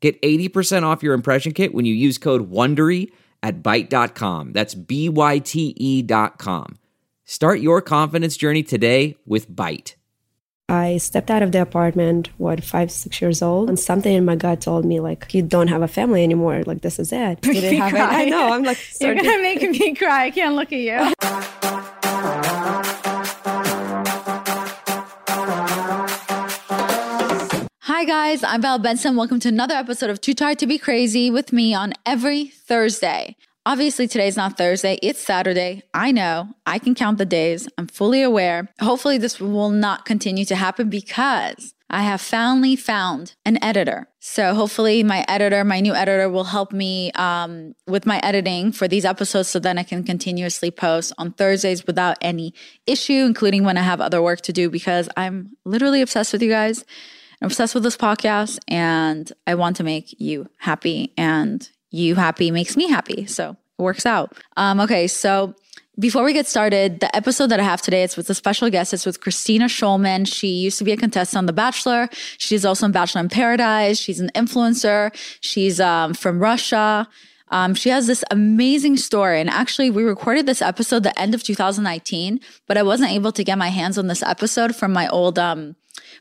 Get 80% off your impression kit when you use code WONDERY at Byte.com. That's B-Y-T-E dot com. Start your confidence journey today with Byte. I stepped out of the apartment, what, five, six years old, and something in my gut told me, like, you don't have a family anymore. Like, this is it. You didn't have it. I know. I'm like, You're gonna make me cry. I can't look at you. Hi guys, I'm Val Benson. Welcome to another episode of Too Tired to Be Crazy with me on every Thursday. Obviously, today's not Thursday, it's Saturday. I know, I can count the days. I'm fully aware. Hopefully, this will not continue to happen because I have finally found an editor. So, hopefully, my editor, my new editor, will help me um, with my editing for these episodes so then I can continuously post on Thursdays without any issue, including when I have other work to do because I'm literally obsessed with you guys. I'm obsessed with this podcast and I want to make you happy and you happy makes me happy. So it works out. Um, okay, so before we get started, the episode that I have today it's with a special guest. It's with Kristina Schulman. She used to be a contestant on The Bachelor. She's also in Bachelor in Paradise. She's an influencer. She's um, from Russia. Um, she has this amazing story. And actually, we recorded this episode the end of 2019, but I wasn't able to get my hands on this episode from my old um,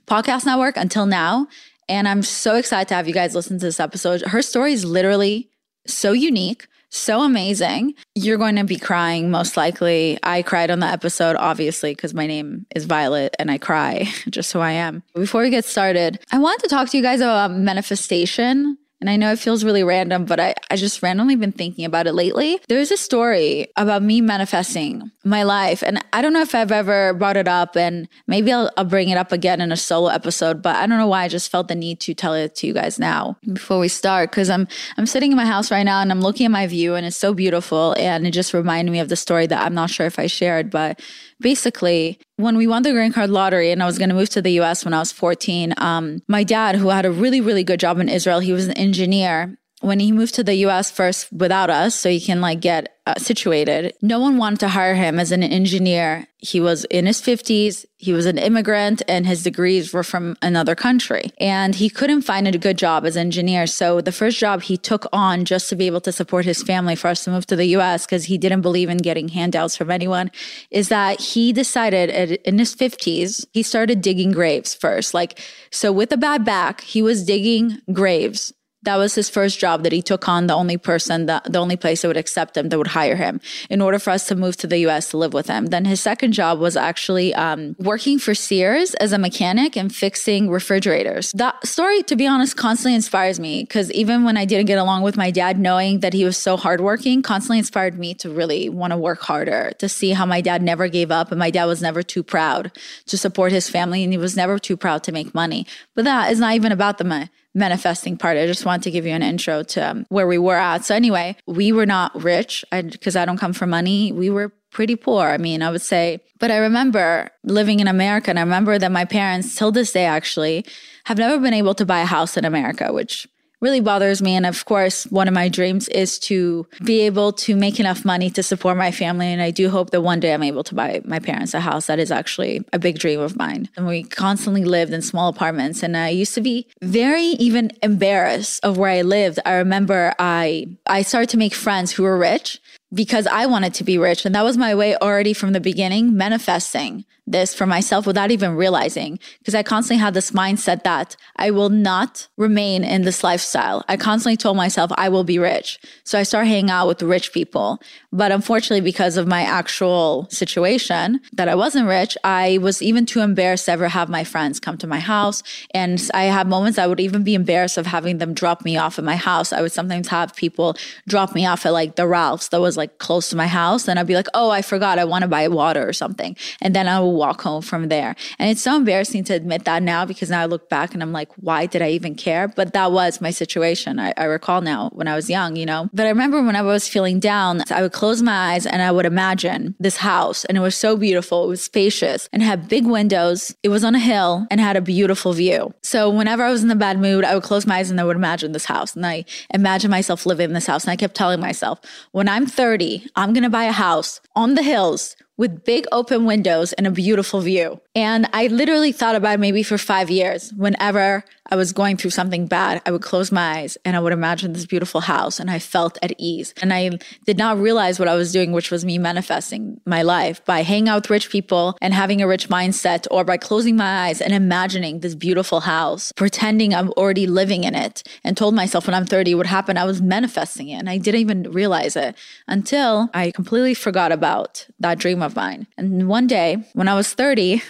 podcast network until now. And I'm so excited to have you guys listen to this episode. Her story is literally so unique, so amazing. You're going to be crying most likely. I cried on the episode, obviously, because my name is Violet and I cry just who I am. Before we get started, I wanted to talk to you guys about manifestation. And I know it feels really random, but I, I just randomly been thinking about it lately. There's a story about me manifesting my life. And I don't know if I've ever brought it up and maybe I'll, I'll bring it up again in a solo episode, but I don't know why I just felt the need to tell it to you guys now before we start. Cause I'm, I'm sitting in my house right now and I'm looking at my view and it's so beautiful. And it just reminded me of the story that I'm not sure if I shared, but basically when we won the green card lottery and I was going to move to the US when I was 14, um, my dad, who had a really, really good job in Israel, he was an engineer. When he moved to the US first without us, so he can like get uh, situated, no one wanted to hire him as an engineer. He was in his 50s, he was an immigrant, and his degrees were from another country. And he couldn't find a good job as an engineer. So the first job he took on just to be able to support his family for us to move to the US, because he didn't believe in getting handouts from anyone, is that he decided at, in his 50s, he started digging graves first. Like, so with a bad back, he was digging graves that was his first job that he took on the only person that the only place that would accept him that would hire him in order for us to move to the us to live with him. Then his second job was actually um, working for sears as a mechanic and fixing refrigerators. That story to be honest constantly inspires me because even when i didn't get along with my dad knowing that he was so hardworking constantly inspired me to really want to work harder to see how my dad never gave up and my dad was never too proud to support his family and he was never too proud to make money. But that is not even about the money manifesting part. I just want to give you an intro to um, where we were at. So anyway, we were not rich because I, I don't come from money. We were pretty poor. I mean, I would say, but I remember living in America and I remember that my parents till this day actually have never been able to buy a house in America, which really bothers me. And of course, one of my dreams is to be able to make enough money to support my family. And I do hope that one day I'm able to buy my parents a house. That is actually a big dream of mine. And we constantly lived in small apartments. And I used to be very even embarrassed of where I lived. I remember I I started to make friends who were rich because I wanted to be rich. And that was my way already from the beginning, manifesting this for myself without even realizing. Because I constantly had this mindset that I will not remain in this lifestyle. I constantly told myself I will be rich. So I started hanging out with rich people. But unfortunately, because of my actual situation that I wasn't rich, I was even too embarrassed to ever have my friends come to my house. And I had moments I would even be embarrassed of having them drop me off at my house. I would sometimes have people drop me off at like the Ralph's that was like close to my house. And I'd be like, oh, I forgot I want to buy water or something. And then I will walk home from there. And it's so embarrassing to admit that now because now I look back and I'm like, why did I even care? But that was my situation. I, I recall now when I was young, you know. But I remember when I was feeling down, I would close my eyes and I would imagine this house. And it was so beautiful. It was spacious and had big windows. It was on a hill and had a beautiful view. So whenever I was in a bad mood, I would close my eyes and I would imagine this house. And I imagine myself living in this house. And I kept telling myself, when I'm 30, I'm going to buy a house on the hills with big open windows and a beautiful view. And I literally thought about it maybe for five years. Whenever I was going through something bad, I would close my eyes and I would imagine this beautiful house and I felt at ease. And I did not realize what I was doing, which was me manifesting my life by hanging out with rich people and having a rich mindset or by closing my eyes and imagining this beautiful house, pretending I'm already living in it and told myself when I'm 30 what happened. I was manifesting it and I didn't even realize it until I completely forgot about that dream of mine. And one day when I was 30,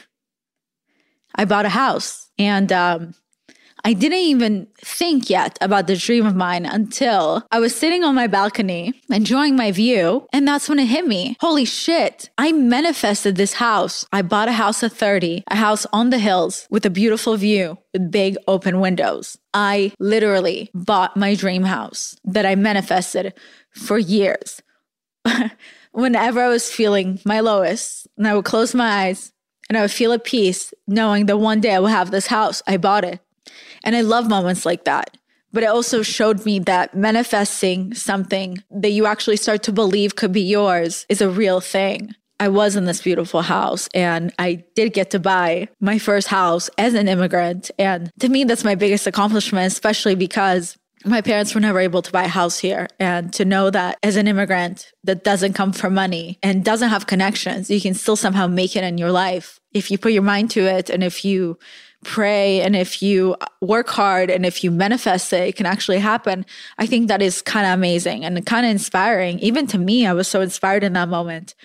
I bought a house and, um, I didn't even think yet about the dream of mine until I was sitting on my balcony enjoying my view. And that's when it hit me. Holy shit. I manifested this house. I bought a house at 30, a house on the hills with a beautiful view with big open windows. I literally bought my dream house that I manifested for years. Whenever I was feeling my lowest, and I would close my eyes and I would feel at peace knowing that one day I will have this house. I bought it. And I love moments like that. But it also showed me that manifesting something that you actually start to believe could be yours is a real thing. I was in this beautiful house and I did get to buy my first house as an immigrant. And to me, that's my biggest accomplishment, especially because my parents were never able to buy a house here. And to know that as an immigrant that doesn't come from money and doesn't have connections, you can still somehow make it in your life if you put your mind to it and if you pray and if you work hard and if you manifest it, it can actually happen. I think that is kind of amazing and kind of inspiring. Even to me, I was so inspired in that moment.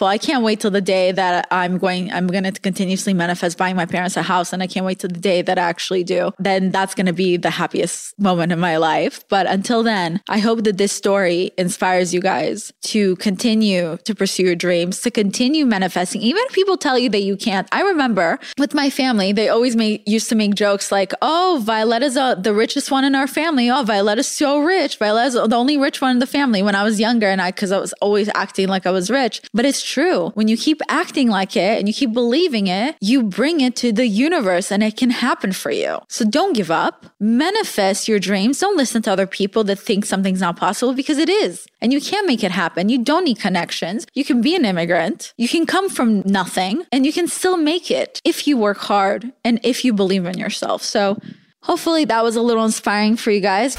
Well, I can't wait till the day that I'm going, I'm going to continuously manifest buying my parents a house. And I can't wait till the day that I actually do. Then that's going to be the happiest moment in my life. But until then, I hope that this story inspires you guys to continue to pursue your dreams, to continue manifesting. Even if people tell you that you can't. I remember with my family, they always made, used to make jokes like, oh, Violetta's uh, the richest one in our family. Oh, Violetta's so rich. Violetta's the only rich one in the family when I was younger. And I, cause I was always acting like I was rich. But it's true. When you keep acting like it and you keep believing it, you bring it to the universe and it can happen for you. So don't give up. Manifest your dreams. Don't listen to other people that think something's not possible because it is. And you can make it happen. You don't need connections. You can be an immigrant. You can come from nothing and you can still make it if you work hard and if you believe in yourself. So hopefully that was a little inspiring for you guys.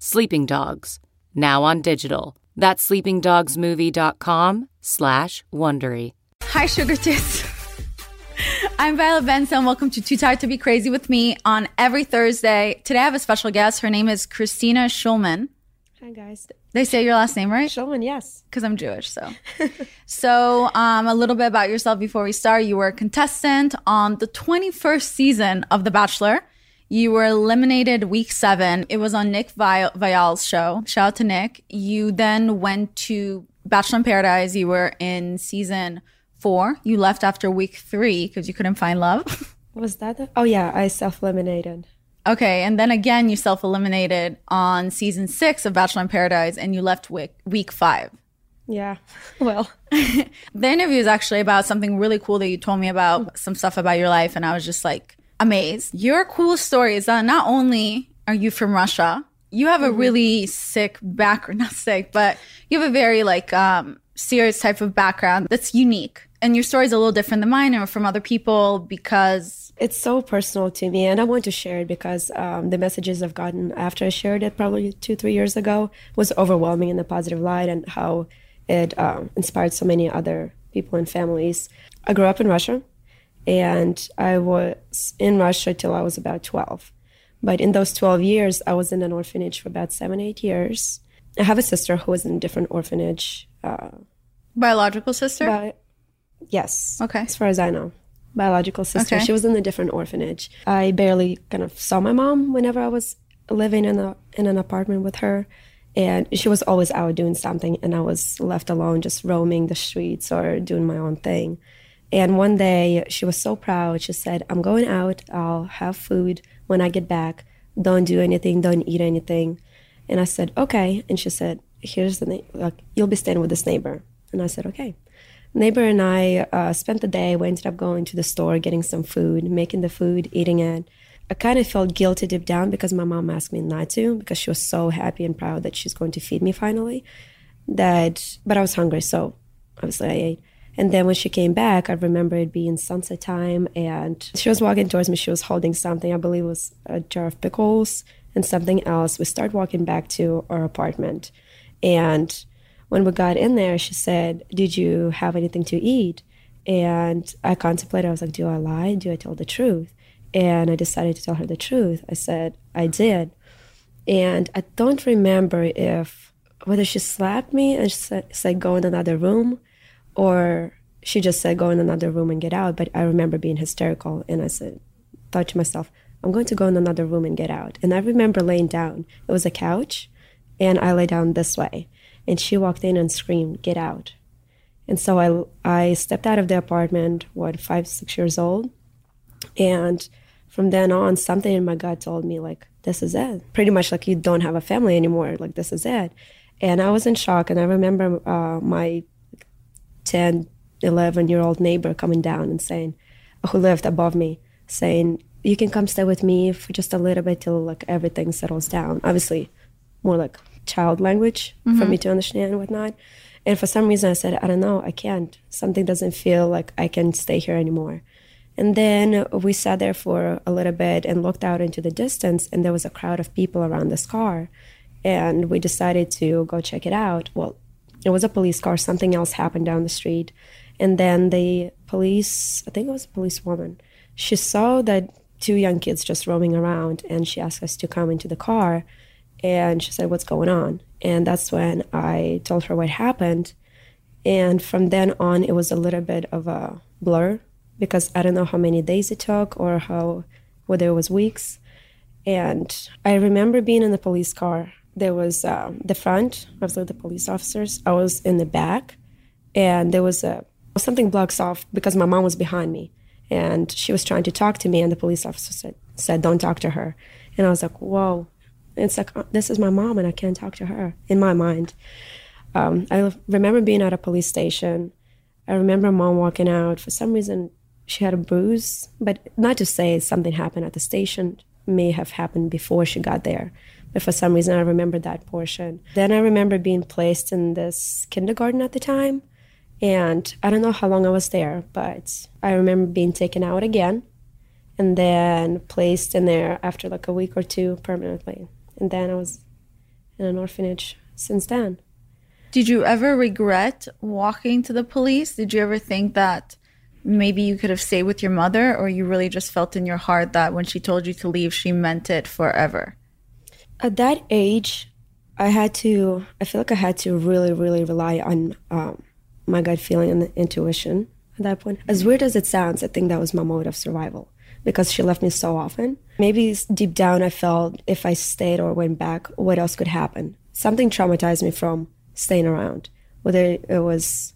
Sleeping Dogs, now on digital. That's sleepingdogsmovie.com slash Wondery. Hi, Sugar Tits. I'm Violet Benson. Welcome to Too Tired to Be Crazy with me on every Thursday. Today I have a special guest. Her name is Kristina Schulman. Hi, guys. They say your last name right? Schulman, yes. Because I'm Jewish, so. so, um, a little bit about yourself before we start. You were a contestant on the 21st season of The Bachelor. You were eliminated week seven. It was on Nick Vi- Viall's show. Shout out to Nick. You then went to Bachelor in Paradise. You were in season four. You left after week three because you couldn't find love. Was that? The- oh yeah, I self-eliminated. okay. And then again, you self eliminated on season six of Bachelor in Paradise and you left week, week five. Yeah. Well, The interview is actually about something really cool that you told me about, some stuff about your life, and I was just like amazed. Your cool story is that not only are you from Russia, you have a really sick background, not sick, but you have a very like um, serious type of background that's unique. And your story is a little different than mine or from other people because it's so personal to me, and I want to share it because um, the messages I've gotten after I shared it probably two, three years ago was overwhelming in the positive light, and how it um, inspired so many other people and families. I grew up in Russia, and I was in Russia till I was about 12. But in those 12 years, I was in an orphanage for about seven, eight years. I have a sister who was in a different orphanage. Uh, biological sister. but yes. Okay. As far as I know. Biological sister. Okay. She was in a different orphanage. I barely kind of saw my mom whenever I was living in a in an apartment with her. And she was always out doing something and I was left alone just roaming the streets or doing my own thing. And one day she was so proud. She said, I'm going out. I'll have food when I get back. Don't do anything. Don't eat anything. And I said, okay. And she said, here's the name. Like, you'll be staying with this neighbor. And I said, okay. Neighbor and I uh, spent the day. We ended up going to the store, getting some food, making the food, eating it. I kind of felt guilty deep down because my mom asked me not to because she was so happy and proud that she's going to feed me finally. That, but I was hungry, so obviously I ate. And then when she came back, I remember it being sunset time, and she was walking towards me. She was holding something, I believe was a jar of pickles and something else. We start walking back to our apartment, and when we got in there, she said, "Did you have anything to eat?" And I contemplated. I was like, "Do I lie? Do I tell the truth?" And I decided to tell her the truth. I said, "I did," and I don't remember if whether she slapped me and said, said go in another room or she just said go in another room and get out. But i remember being hysterical and i said thought to myself i'm going to go in another room and get out. And i remember laying down it was a couch and i lay down this way. And she walked in and screamed get out. And so i i stepped out of the apartment what five six years old. And from then on something in my gut told me like this is it. Pretty much like you don't have a family anymore like this is it. And i was in shock and i remember uh, my 10 11 year old neighbor coming down and saying who lived above me saying you can come stay with me for just a little bit till like everything settles down. Obviously more like child language for mm-hmm. me to understand and whatnot. And for some reason i said i don't know i can't. Something doesn't feel like i can stay here anymore. And then we sat there for a little bit and looked out into the distance and there was a crowd of people around this car. And we decided to go check it out. Well it was a police car. Something else happened down the street. And then the police i think it was a police woman. She saw that two young kids just roaming around and she asked us to come into the car. And she said what's going on? And that's when i told her what happened. And from then on it was a little bit of a blur because i don't know how many days it took or how whether it was weeks. And i remember being in the police car there was um, the front I was with the police officers. I was in the back and there was a something blocks off because my mom was behind me and she was trying to talk to me and the police officer said, said don't talk to her. And i was like whoa. It's like uh, this is my mom and i can't talk to her in my mind. Um, i remember being at a police station. I remember mom walking out. For some reason she had a bruise but not to say something happened at the station may have happened before she got there but for some reason i remember that portion then i remember being placed in this kindergarten at the time and I don't know how long I was there, but I remember being taken out again and then placed in there after like a week or two permanently. And then I was in an orphanage since then. Did you ever regret walking to the police? Did you ever think that maybe you could have stayed with your mother, or you really just felt in your heart that when she told you to leave, she meant it forever? At that age, I had to, I feel like I had to really, really rely on um, my gut feeling and intuition at that point. As weird as it sounds, I think that was my mode of survival because she left me so often. Maybe deep down, I felt if I stayed or went back, what else could happen? Something traumatized me from staying around, whether it was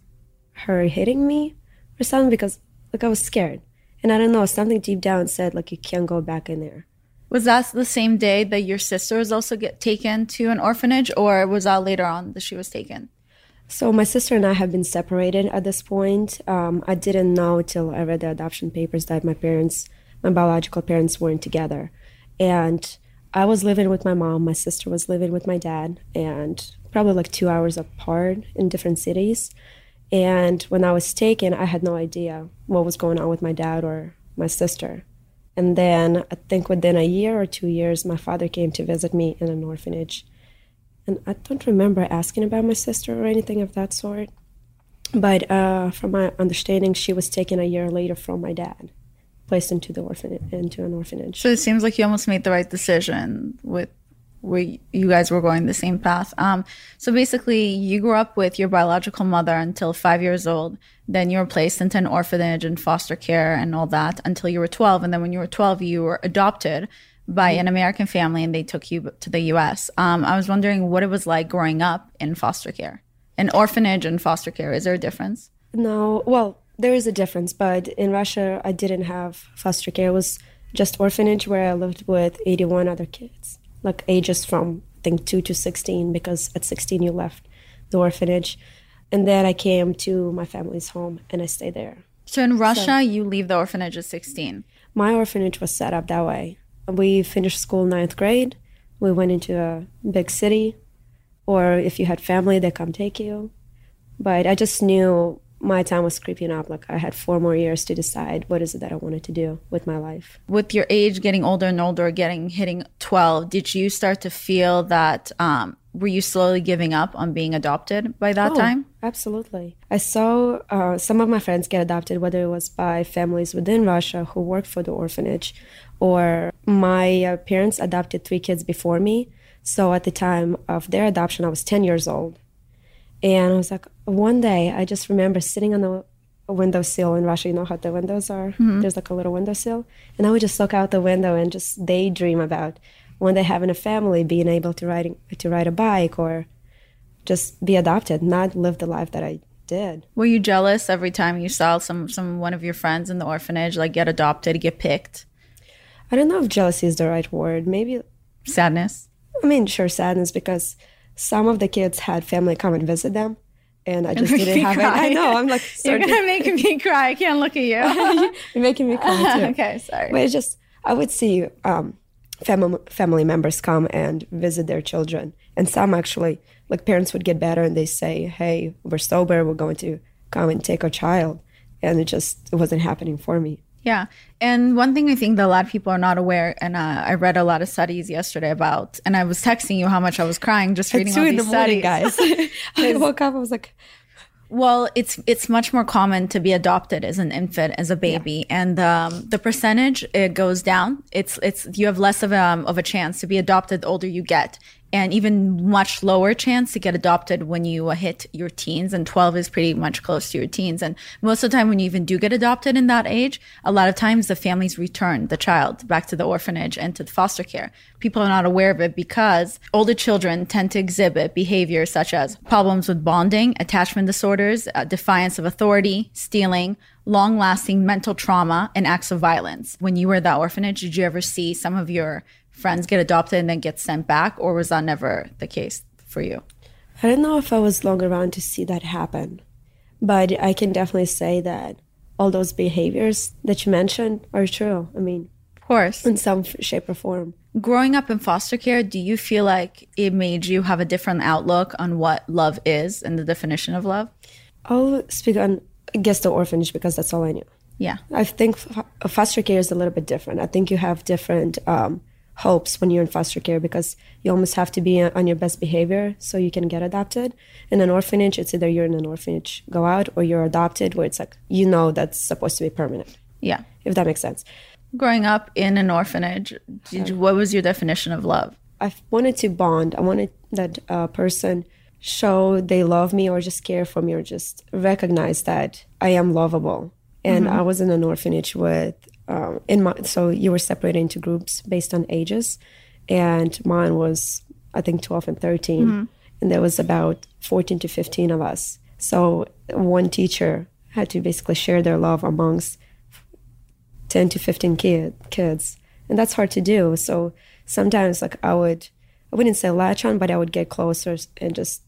her hitting me or something, because like I was scared. And I don't know, something deep down said like you can't go back in there. Was that the same day that your sister was also get taken to an orphanage, or was that later on that she was taken? So my sister and I have been separated at this point. Um, I didn't know till I read the adoption papers that my parents, my biological parents, weren't together, and I was living with my mom. My sister was living with my dad, and probably like two hours apart in different cities. And when I was taken, I had no idea what was going on with my dad or my sister. And then I think within a year or two years, my father came to visit me in an orphanage. And I don't remember asking about my sister or anything of that sort. But uh, from my understanding, she was taken a year later from my dad, placed into the orphanage, into an orphanage. So it seems like you almost made the right decision with where you guys were going the same path. Um, so basically, you grew up with your biological mother until five years old. Then you were placed into an orphanage and foster care and all that until you were 12. And then when you were 12, you were adopted by an American family and they took you to the US. Um, I was wondering what it was like growing up in foster care. An orphanage and foster care, is there a difference? No, well, there is a difference, but in Russia, I didn't have foster care. It was just orphanage where I lived with 81 other kids like ages from I think two to sixteen because at sixteen you left the orphanage, and then I came to my family's home and I stayed there. So in Russia, so, you leave the orphanage at sixteen. My orphanage was set up that way. We finished school ninth grade. We went into a big city, or if you had family, they come take you. But I just knew my time was creeping up. Like I had four more years to decide what is it that I wanted to do with my life. With your age getting older and older, getting hitting 12, did you start to feel that, um, were you slowly giving up on being adopted by that oh, time? Absolutely. I saw uh, some of my friends get adopted, whether it was by families within Russia who worked for the orphanage, or my uh, parents adopted three kids before me. So at the time of their adoption, I was 10 years old. And I was like, one day I just remember sitting on the windowsill in Russia. You know how the windows are? Mm-hmm. There's like a little windowsill. And I would just look out the window and just daydream about one day having a family, being able to ride, to ride a bike or just be adopted, not live the life that I did. Were you jealous every time you saw some, some one of your friends in the orphanage like get adopted, get picked? I don't know if jealousy is the right word. Maybe sadness. I mean, sure, sadness because some of the kids had family come and visit them and I just didn't have cry. it. I know. I'm like, you're gonna make me cry. I can't look at you. you're making me cry too. okay, sorry. But it's just I would see um, family family members come and visit their children, and some actually like parents would get better and they say, "Hey, we're sober. We're going to come and take our child," and it just it wasn't happening for me. Yeah. And one thing I think that a lot of people are not aware, and uh, I read a lot of studies yesterday about, and I was texting you how much I was crying just reading all these the studies. guys. I woke up, I was like, well, it's it's much more common to be adopted as an infant, as a baby, yeah. and um, the percentage it goes down. It's it's you have less of a um, of a chance to be adopted the older you get, and even much lower chance to get adopted when you uh, hit your teens and 12 is pretty much close to your teens. And most of the time when you even do get adopted in that age a lot of times the families return the child back to the orphanage and to the foster care. People are not aware of it because older children tend to exhibit behaviors such as problems with bonding attachment disorders uh, defiance of authority stealing long lasting mental trauma and acts of violence. When you were at that orphanage did you ever see some of your friends get adopted and then get sent back, or was that never the case for you? I don't know if I was long around to see that happen, but I can definitely say that all those behaviors that you mentioned are true. I mean, of course, in some shape or form. Growing up in foster care, do you feel like it made you have a different outlook on what love is and the definition of love? I'll speak on, I guess, the orphanage because that's all I knew. Yeah. I think foster care is a little bit different. I think you have different um, hopes when you're in foster care because you almost have to be on your best behavior so you can get adopted. In an orphanage, it's either you're in an orphanage, go out, or you're adopted, where it's like you know that's supposed to be permanent. Yeah, if that makes sense. Growing up in an orphanage, you, what was your definition of love? I wanted to bond. I wanted that uh, person show they love me or just care for me or just recognize that I am lovable. And mm-hmm. I was in an orphanage with um, in my so you were separated into groups based on ages, and mine was I think twelve and 13 mm-hmm. and there was about fourteen to fifteen of us. So one teacher had to basically share their love amongst ten to fifteen kid, kids, and that's hard to do. So sometimes like I would I wouldn't say latch on, but I would get closer and just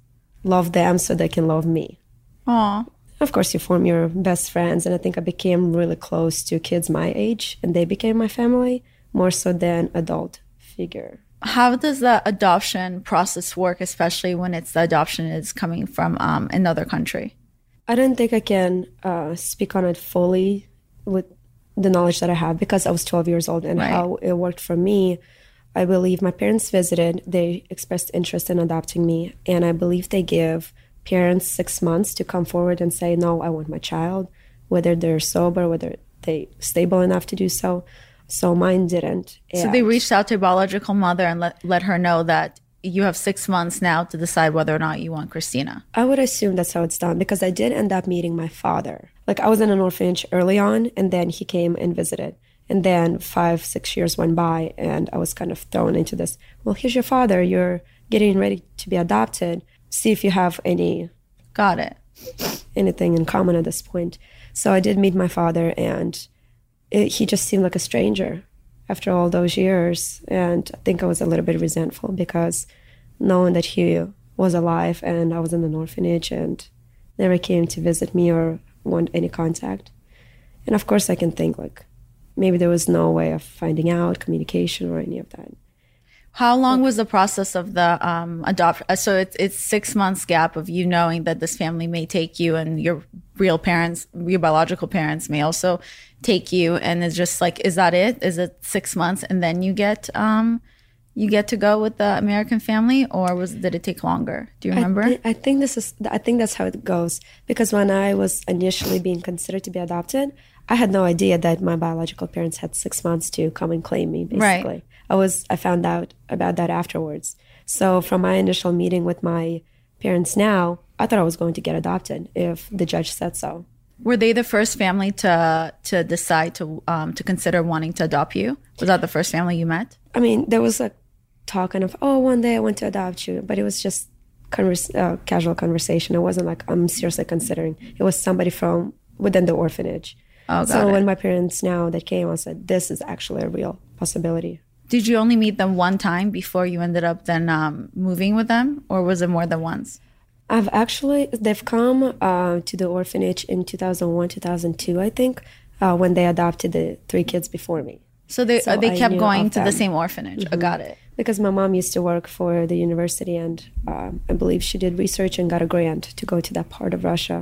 love them so they can love me. Aw. Of course, you form your best friends, and I think I became really close to kids my age, and they became my family more so than adult figure. How does the adoption process work, especially when it's the adoption is coming from um, another country? I don't think I can uh, speak on it fully with the knowledge that I have because I was 12 years old and Right. how it worked for me. I believe my parents visited, they expressed interest in adopting me, and I believe they give parents six months to come forward and say, No, I want my child, whether they're sober, whether they stable enough to do so. So mine didn't. So they reached out to your biological mother and let, let her know that you have six months now to decide whether or not you want Kristina. I would assume that's how it's done because I did end up meeting my father. Like I was in an orphanage early on, and then he came and visited. And then five, six years went by, and I was kind of thrown into this. Well, here's your father. You're getting ready to be adopted. See if you have any Got it. anything in common at this point. So I did meet my father, and it, he just seemed like a stranger after all those years. And I think I was a little bit resentful because knowing that he was alive and I was in an orphanage and never came to visit me or want any contact. And of course, I can think like maybe there was no way of finding out communication or any of that. How long was the process of the um, adopt? uh, So it's it's six months gap of you knowing that this family may take you, and your real parents, your biological parents, may also take you, and it's just like, is that it? Is it six months, and then you get um, you get to go with the American family, or was did it take longer? Do you remember? I, thi- I think this is. I think that's how it goes. Because when I was initially being considered to be adopted, I had no idea that my biological parents had six months to come and claim me. Basically, Right. I was. I found out about that afterwards. So from my initial meeting with my parents, now I thought I was going to get adopted if the judge said so. Were they the first family to to decide to um, to consider wanting to adopt you? Was that the first family you met? I mean, there was a talk kind of, oh, one day I want to adopt you, but it was just converse, uh, casual conversation. It wasn't like I'm seriously considering. It was somebody from within the orphanage. Oh, got so it. when my parents now that came, I said, this is actually a real possibility. Did you only meet them one time before you ended up then um, moving with them, or was it more than once? I've actually, they've come uh, to the orphanage in 2001, 2002, I think, uh, when they adopted the three kids before me. So they So they kept going to the them. Mm-hmm. same orphanage. I got it. because my mom used to work for the university and um, i believe she did research and got a grant to go to that part of russia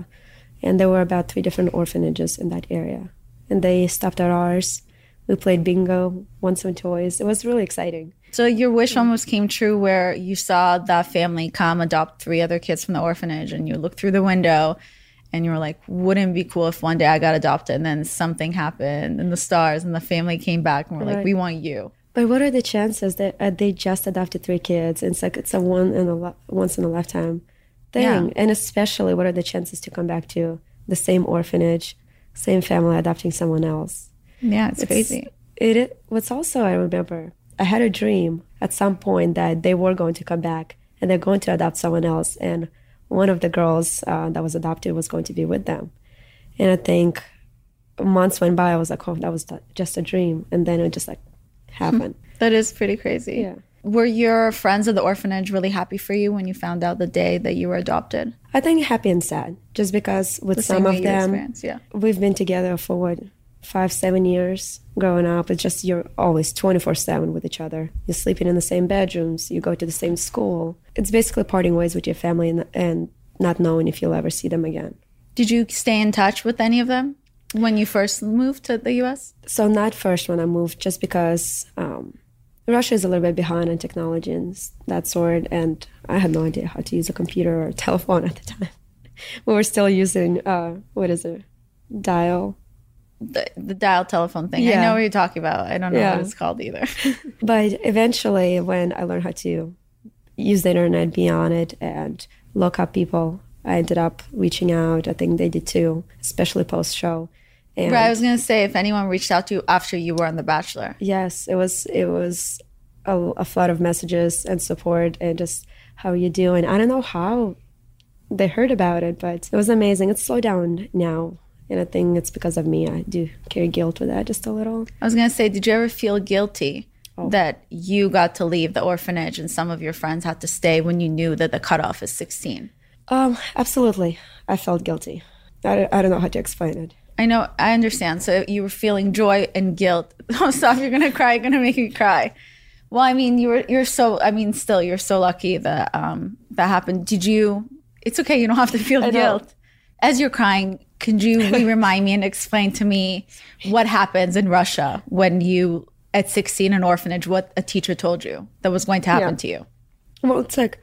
and there were about three different orphanages in that area and they stopped at ours we played bingo won some toys it was really exciting So your wish almost came true, where you saw that family come adopt three other kids from the orphanage, and you looked through the window, and you were like, "Wouldn't it be cool if one day I got adopted?" And then something happened, and the stars and the family came back, and we're like, "We want you." but what are the chances that uh, they just adopted three kids it's like it's a one in a li- once in a lifetime thing Yeah. and especially what are the chances to come back to the same orphanage same family adopting someone else Yeah, it's, crazy. It, it what's also I remember I had a dream at some point that they were going to come back and they're going to adopt someone else and one of the girls uh, that was adopted was going to be with them and I think months went by I was like oh that was just a dream and then it just like happened That is pretty crazy. Yeah. Were your friends at the orphanage really happy for you when you found out the day that you were adopted? I think happy and sad just because with The some of them yeah. we've been together for what five seven years growing up it's just you're always 24 7 with each other. You're sleeping in the same bedrooms. You go to the same school. It's basically parting ways with your family and, and not knowing if you'll ever see them again. Did you stay in touch with any of them when you first moved to the U.S.? so not first when i moved just because um, russia is a little bit behind on technology and that sort and i had no idea how to use a computer or a telephone at the time. We were still using uh, what is it? Dial The, the dial telephone thing. I know what you're talking about. I don't know Yeah. what it's called either. But eventually, when I learned how to use the internet, be on it, and look up people, I ended up reaching out. I think they did too, especially post show. And right. I was gonna say if anyone reached out to you after you were on The Bachelor. yes, it was it was a, a flood of messages and support and just how are you doing? I don't know how they heard about it, but it was amazing. It's slowed down now. And I think it's because of me. I do carry guilt with that just a little. I was gonna say, did you ever feel guilty Oh. that you got to leave the orphanage and some of your friends had to stay when you knew that the cutoff is 16? Um, absolutely. I felt guilty. I, I don't know how to explain it. I know, I understand. So you were feeling joy and guilt. Oh, stop! You're gonna cry. You're gonna make me cry. Well, I mean, you were you're so. I mean, still, you're so lucky that um that happened. Did you? It's okay. You don't have to feel guilt. As you're crying, could you remind me and explain to me what happens in Russia when you at 16 an orphanage? What a teacher told you that was going to happen Yeah. to you? Well, it's like.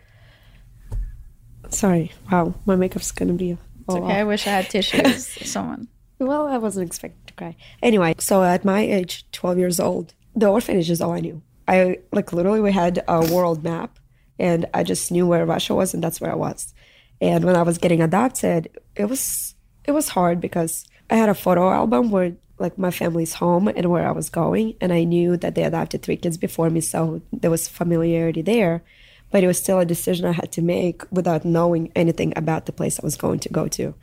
Sorry. Wow. My makeup's gonna be. It's okay. I wish I had tissues. Someone. Well, I wasn't expecting to cry. Anyway, so at my age, 12 years old, the orphanage is all I knew. I, like, literally, we had a world map, and I just knew where Russia was, and that's where I was. And when I was getting adopted, it was it was hard because I had a photo album where like my family's home and where I was going, and I knew that they adopted three kids before me, so there was familiarity there. But it was still a decision I had to make without knowing anything about the place I was going to go to.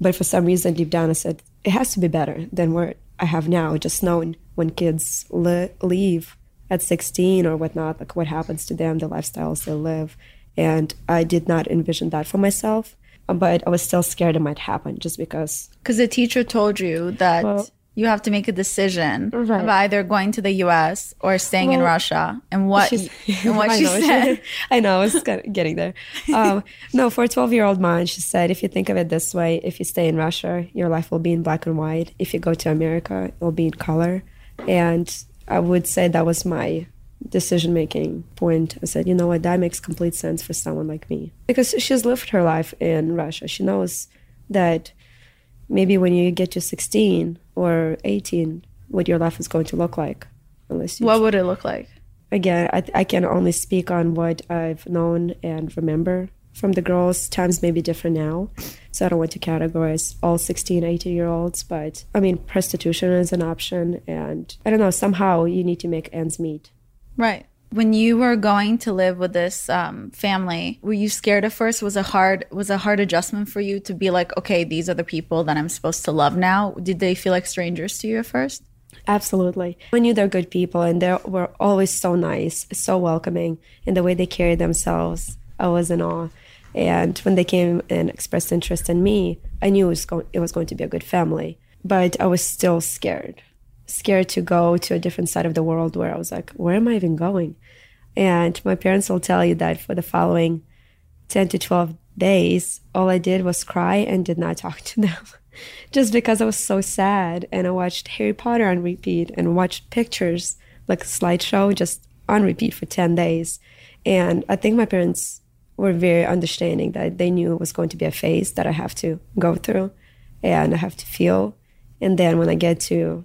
But for some reason, deep down, I said it has to be better than what I have now. Just knowing when kids le- leave at 16 or whatnot, like what happens to them, the lifestyles they live. And I did not envision that for myself, but I was still scared it might happen just because. Because the teacher told you that Well- you have to make a decision Right. of either going to the U.S. or staying in Russia, and what She's- and what I she know, said. I know, I was getting there. Um, no, for a 12 year old mind, she said, if you think of it this way, if you stay in Russia, your life will be in black and white. If you go to America, it will be in color. And I would say that was my decision making point. I said, you know what, that makes complete sense for someone like me. Because she's lived her life in Russia. She knows that maybe when you get to 16 or 18, what your life is going to look like. Unless you What would it look like? again, I, I can only speak on what I've known and remember from the girls. Times may be different now, so I don't want to categorize all 16, 18 year olds. But I mean, prostitution is an option, and I don't know, somehow you need to make ends meet. Right. When you were going to live with this um, family, were you scared at first? Was a hard was a hard adjustment for you to be like, okay, these are the people that I'm supposed to love now? Did they feel like strangers to you at first? Absolutely. I knew they're good people and they were always so nice, so welcoming, and the way they carried themselves, I was in awe. And when they came and expressed interest in me, I knew it was, it was going to be a good family. But I was still scared, scared to go to a different side of the world where I was like, where am I even going? And my parents will tell you that for the following 10 to 12 days, all I did was cry and did not talk to them. Just because I was so sad. And I watched Harry Potter on repeat and watched pictures, like a slideshow, just on repeat for 10 days. And I think my parents were very understanding that they knew it was going to be a phase that I have to go through and I have to feel. And then when I get to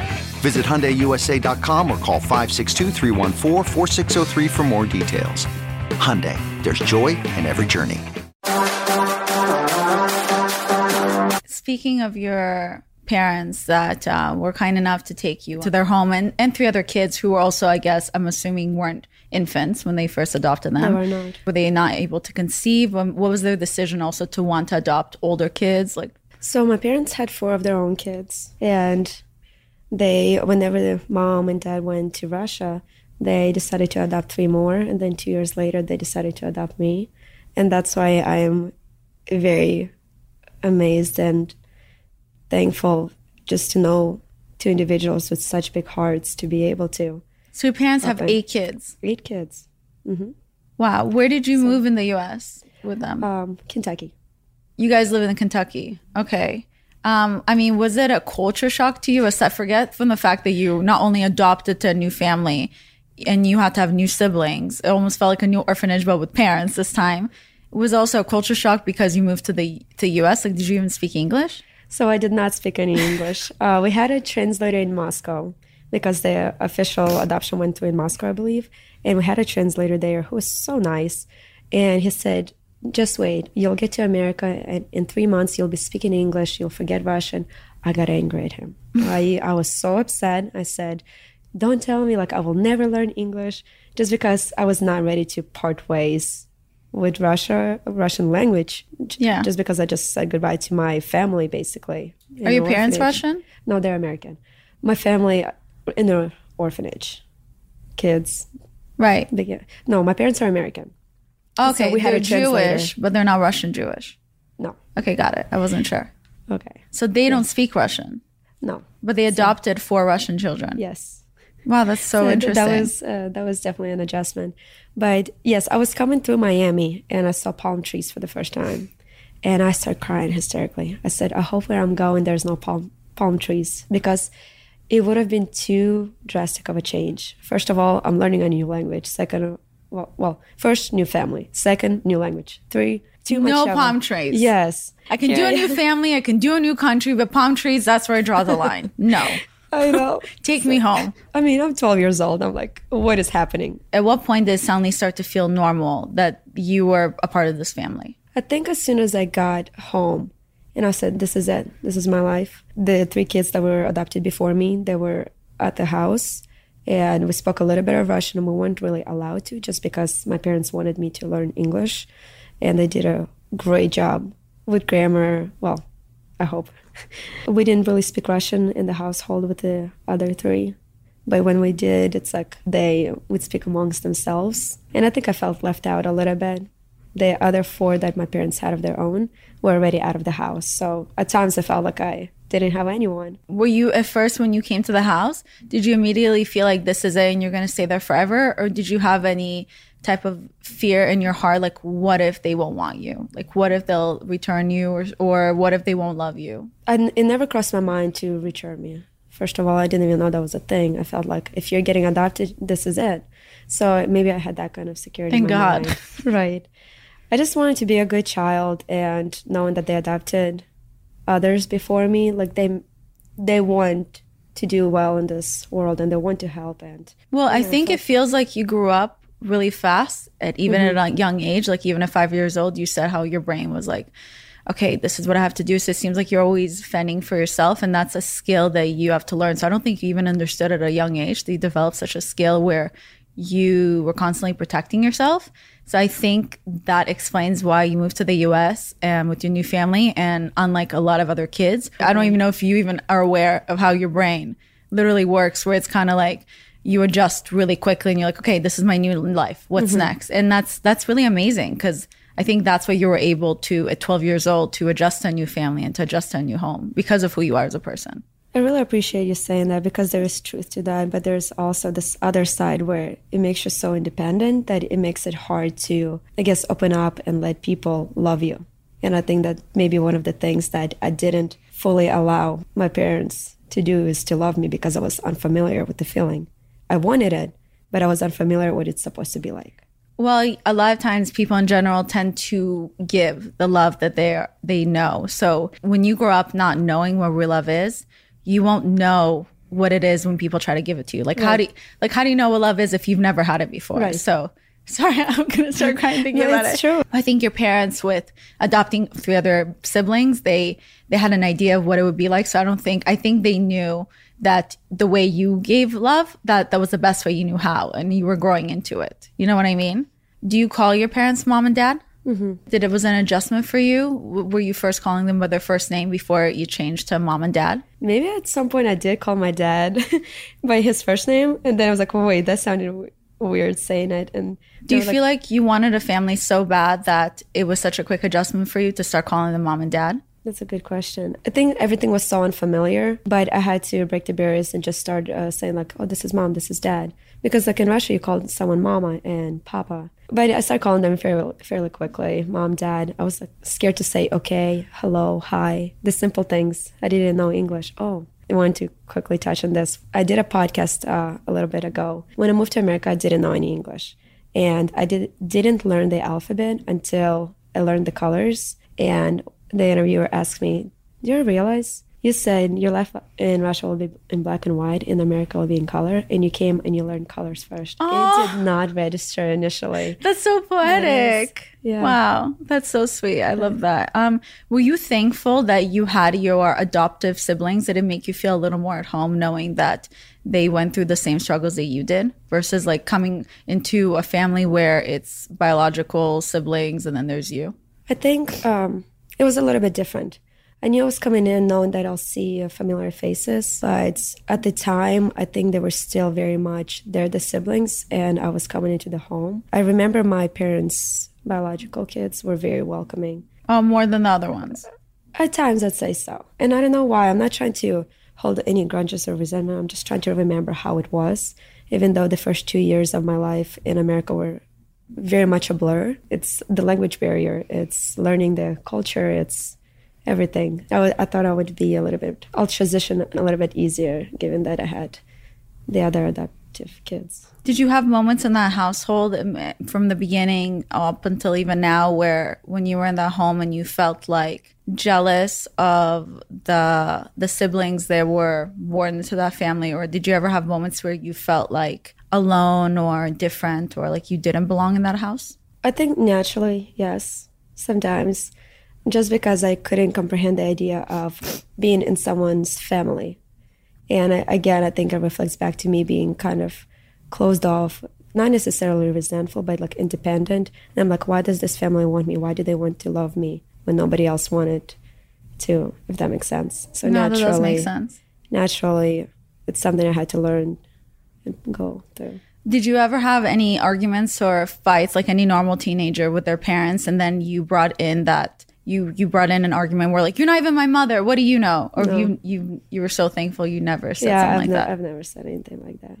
Visit HyundaiUSA.com or call 562-314-4603 for more details. Hyundai, there's joy in every journey. Speaking of your parents that uh, were kind enough to take you to their home and, and three other kids who were also, I guess, I'm assuming weren't infants when they first adopted them. They were not. Were they not able to conceive? Um, What was their decision also to want to adopt older kids? Like, So my parents had four of their own kids, and they, whenever the mom and dad went to Russia, they decided to adopt three more, and then two years later they decided to adopt me, and that's why I am very amazed and thankful just to know two individuals with such big hearts to be able to so your parents have eight kids. eight kids. Wow. Where did you move in the U.S. with them? Um, Kentucky. you guys live in Kentucky. Okay. Um, I mean, was it a culture shock to you? Aside, forget from the fact that you not only adopted to a new family and you had to have new siblings. It almost felt like a new orphanage, but with parents this time. It was also a culture shock because you moved to the to US. Like, did you even speak English? So I did not speak any English. uh, we had a translator in Moscow because the official adoption went through in Moscow, I believe, and we had a translator there who was so nice, and he said, "Just wait, you'll get to America, and in three months you'll be speaking English. You'll forget Russian." I got angry at him. I I was so upset. I said, "Don't tell me like I will never learn English," just because I was not ready to part ways with Russia, Russian language. Yeah. Just because I just said goodbye to my family, basically. Are your parents orphanage. Russian? No, they're American. My family in the orphanage, kids. Right. Big, no, my parents are American. Okay. we had they're a. Jewish, but they're not Russian Jewish. No. Okay, got it. I wasn't sure. Okay. So they don't speak Russian, No. but they adopted four Russian children. Yes. Wow, that's so, th- interesting. That was uh, that was definitely an adjustment. But yes, I was coming through Miami and I saw palm trees for the first time, and I started crying hysterically. I said, "I hope where I'm going there's no palm palm trees because." It would have been too drastic of a change. First of all, I'm learning a new language. Second, well, well, first new family. Second, new language. Three, too much. No travel. palm trees. Yes, I can do a new family, I can do a new country, but palm trees, that's where I draw the line. No. I know. Take me home. I mean, I'm 12 years old. I'm like, what is happening? At what point did it suddenly start to feel normal that you were a part of this family? I think as soon as I got home and I said, this is it, this is my life. The three kids that were adopted before me, they were at the house and we spoke a little bit of Russian and we weren't really allowed to just because my parents wanted me to learn English and they did a great job with grammar. Well, I hope. we didn't really speak Russian in the household with the other three. But when we did, it's like they would speak amongst themselves. And I think I felt left out a little bit. The other four that my parents had of their own were already out of the house. So at times I felt like I didn't have anyone. Were you at first when you came to the house, did you immediately feel like this is it and you're going to stay there forever? Or did you have any type of fear in your heart? Like, what if they won't want you? Like, what if they'll return you? Or, or what if they won't love you? And it never crossed my mind to return me. First of all, I didn't even know that was a thing. I felt like if you're getting adopted, this is it. So maybe I had that kind of security. Thank God. right. I just wanted to be a good child, and knowing that they adopted others before me, like they, they want to do well in this world, and they want to help. And Well, I think it feels like you grew up really fast at even Mm-hmm. at a young age. Like even at five years old, you said how your brain was like, okay, this is what I have to do. So it seems like you're always fending for yourself, and that's a skill that you have to learn. So I don't think you even understood at a young age that you developed such a skill where you were constantly protecting yourself. So I think that explains why you moved to the US and um, with your new family. And unlike a lot of other kids, I don't even know if you even are aware of how your brain literally works, where it's kind of like you adjust really quickly and you're like, okay, this is my new life. What's mm-hmm. next? And that's that's really amazing because I think that's why you were able to at 12 years old to adjust to a new family and to adjust to a new home because of who you are as a person. I really appreciate you saying that because there is truth to that, but there's also this other side where it makes you so independent that it makes it hard to, I guess, open up and let people love you. And I think that maybe one of the things that I didn't fully allow my parents to do is to love me because I was unfamiliar with the feeling. I wanted it, but I was unfamiliar with what it's supposed to be like. Well, a lot of times people in general tend to give the love that they they know. So when you grow up not knowing what real love is, you won't know what it is when people try to give it to you. Like how do you, like how do you know what love is if you've never had it before? Right. So sorry, I'm gonna start crying thinking No, about it's it. true. I think your parents with adopting three other siblings, they they had an idea of what it would be like. So I don't think I think they knew that the way you gave love, that that was the best way you knew how, and you were growing into it. You know what I mean? Do you call your parents mom and dad? Mm-hmm. Did it was an adjustment for you? W- Were you first calling them by their first name before you changed to mom and dad? Maybe at some point I did call my dad by his first name, and then I was like, well, wait, that sounded w- weird saying it. And Do you feel like you wanted a family so bad that it was such a quick adjustment for you to start calling them mom and dad? That's a good question. I think everything was so unfamiliar, but I had to break the barriers and just start uh, saying like, "Oh, this is mom, this is dad," because like in Russia, you call someone mama and papa. But I started calling them fairly, fairly quickly. Mom, dad. I was like scared to say okay, hello, hi, the simple things. I didn't know English. Oh, I wanted to quickly touch on this. I did a podcast uh, a little bit ago. When I moved to America, I didn't know any English, and I did didn't learn the alphabet until I learned the colors. And the interviewer asked me, "Do you realize you said your life in Russia will be in black and white, in America will be in color, and you came and you learned colors first. Oh. It did not register initially. That's so poetic. Yeah. Wow, that's so sweet. I love that. Um, were you thankful that you had your adoptive siblings? Did it make you feel a little more at home knowing that they went through the same struggles that you did versus like coming into a family where it's biological siblings and then there's you? I think um, it was a little bit different. I knew I was coming in knowing that I'll see familiar faces, but at the time, I think they were still very much they're the siblings, and I was coming into the home. I remember my parents' biological kids were very welcoming. Oh, more than the other ones. At times, I'd say so. And I don't know why. I'm not trying to hold any grudges or resentment. I'm just trying to remember how it was, even though the first two years of my life in America were very much a blur. It's the language barrier, it's learning the culture, it's everything. I, w- I thought I would be a little bit, I'll transition a little bit easier given that I had the other adoptive kids. Did you have moments in that household um, from the beginning up until even now where when you were in that home and you felt like jealous of the the siblings that were born into that family or did you ever have moments where you felt like alone or different or like you didn't belong in that house? I think naturally, yes. Sometimes just because I couldn't comprehend the idea of being in someone's family. And I, again, I think it reflects back to me being kind of closed off, not necessarily resentful, but like independent. And I'm like, why does this family want me? Why do they want to love me when nobody else wanted to? If that makes sense. So no, naturally, sense. naturally, it's something I had to learn and go through. Did you ever have any arguments or fights like any normal teenager with their parents and then you brought in that you you brought in an argument where like you're not even my mother what do you know or No. you you you were so thankful you never said yeah, something I've, like ne- that I've never said anything like that.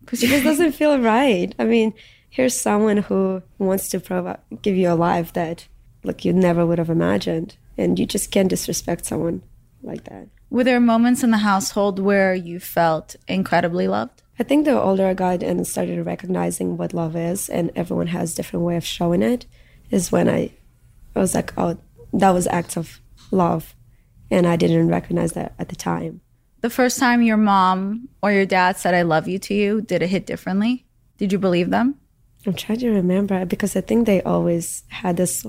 Because it just doesn't feel right. I mean, here's someone who wants to provi- give you a life that, like, you never would have imagined, and you just can't disrespect someone like that. were there moments in the household where you felt incredibly loved I think the older I got and started recognizing what love is, and everyone has different way of showing it, is when I, I was like, oh, that was acts of love, and I didn't recognize that at the time. the first time your mom or your dad said i love you to you did it hit differently did you believe them I'm trying to remember because I think they always had this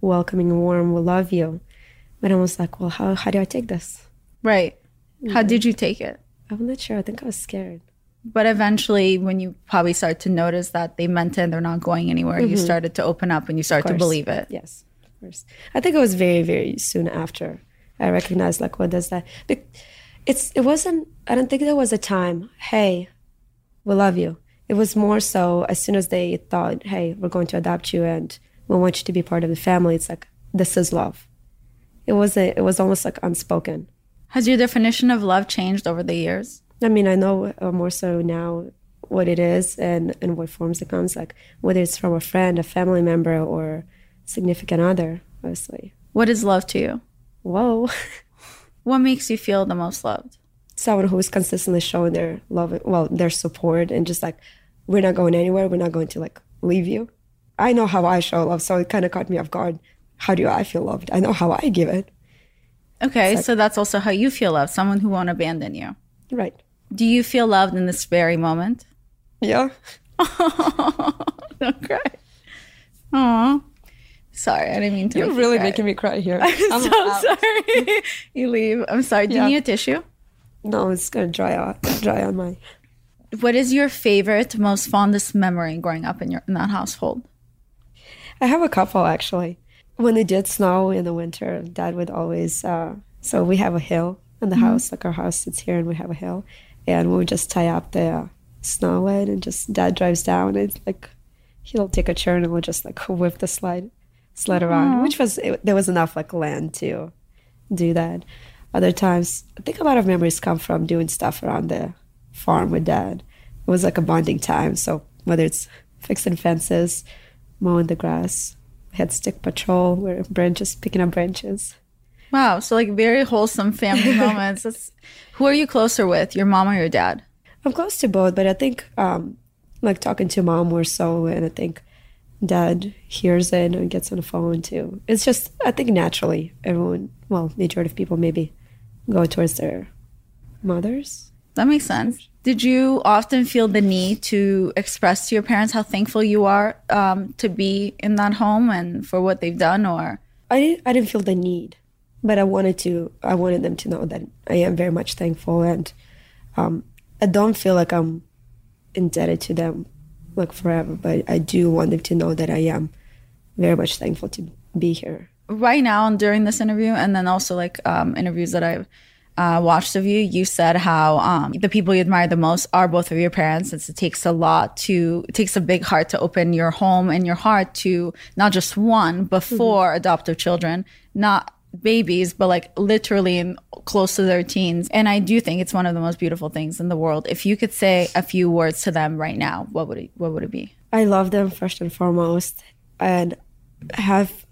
welcoming, warm, we love you. But I was like, well, how, how do I take this? right how mm-hmm. did you take it I'm not sure. I think I was scared. but eventually when you probably start to notice that they meant it and they're not going anywhere you mm-hmm. started to open up and you start to believe it Yes, course. I think it was very, very soon after I recognized, like, what does that? Bec- It's, it wasn't, I don't think there was a time, hey, we love you. It was more so as soon as they thought, hey, we're going to adopt you and we want you to be part of the family, it's like, this is love. It was a, it was almost like unspoken. has your definition of love changed over the years I mean, I know uh, more so now what it is and, and what forms it comes, like whether it's from a friend, a family member, or significant other, obviously. what is love to you Whoa. what makes you feel the most loved Someone who is consistently showing their love, well, their support, and just like, we're not going anywhere, we're not going to like leave you. I know how I show love, so it kind of caught me off guard. How do I feel loved? I know how I give it. okay so that's also how you feel loved someone who won't abandon you Right. do you feel loved in this very moment Yeah. Oh, don't cry Aw. Sorry i didn't mean to You're make really you making me cry here. I'm so sorry. You leave. I'm sorry. Do you need a tissue? No, it's gonna dry out, dry on my. what is your favorite most fondest memory growing up in your in that household? I have a couple actually. When it did snow in the winter, Dad would always. Uh, so we have a hill in the house, like our house sits here, and we have a hill, and we would just tie up the uh, snow and just Dad drives down, and like he'll take a turn, and we'll just like whip the slide, sled around, which was it, there was enough like land to do that. Other times, I think a lot of memories come from doing stuff around the farm with Dad. It was like a bonding time. So whether it's fixing fences mowing the grass. We had stick patrol, where branches picking up branches. Wow, so like very wholesome family moments. That's, who are you closer with, your mom or your dad? I'm close to both, but I think um, like talking to mom more so, and I think dad hears it and gets on the phone too. It's just I think naturally everyone, well, majority of people maybe go towards their mothers. That makes sense. Did you often feel the need to express to your parents how thankful you are um, to be in that home and for what they've done, or I didn't, I didn't feel the need, but I wanted to. I wanted them to know that I am very much thankful, and um, I don't feel like I'm indebted to them like forever, but I do want them to know that I am very much thankful to be here. Right now, and during this interview, and then also like um, interviews that I've uh, watched of you, you said how um, the people you admire the most are both of your parents. since it takes a lot to, it takes a big heart to open your home and your heart to not just one, but 4 mm-hmm. adoptive children, not babies, but like literally in close to their teens. And I do think it's one of the most beautiful things in the world. If you could say a few words to them right now, what would it what would it be? I love them first and foremost and have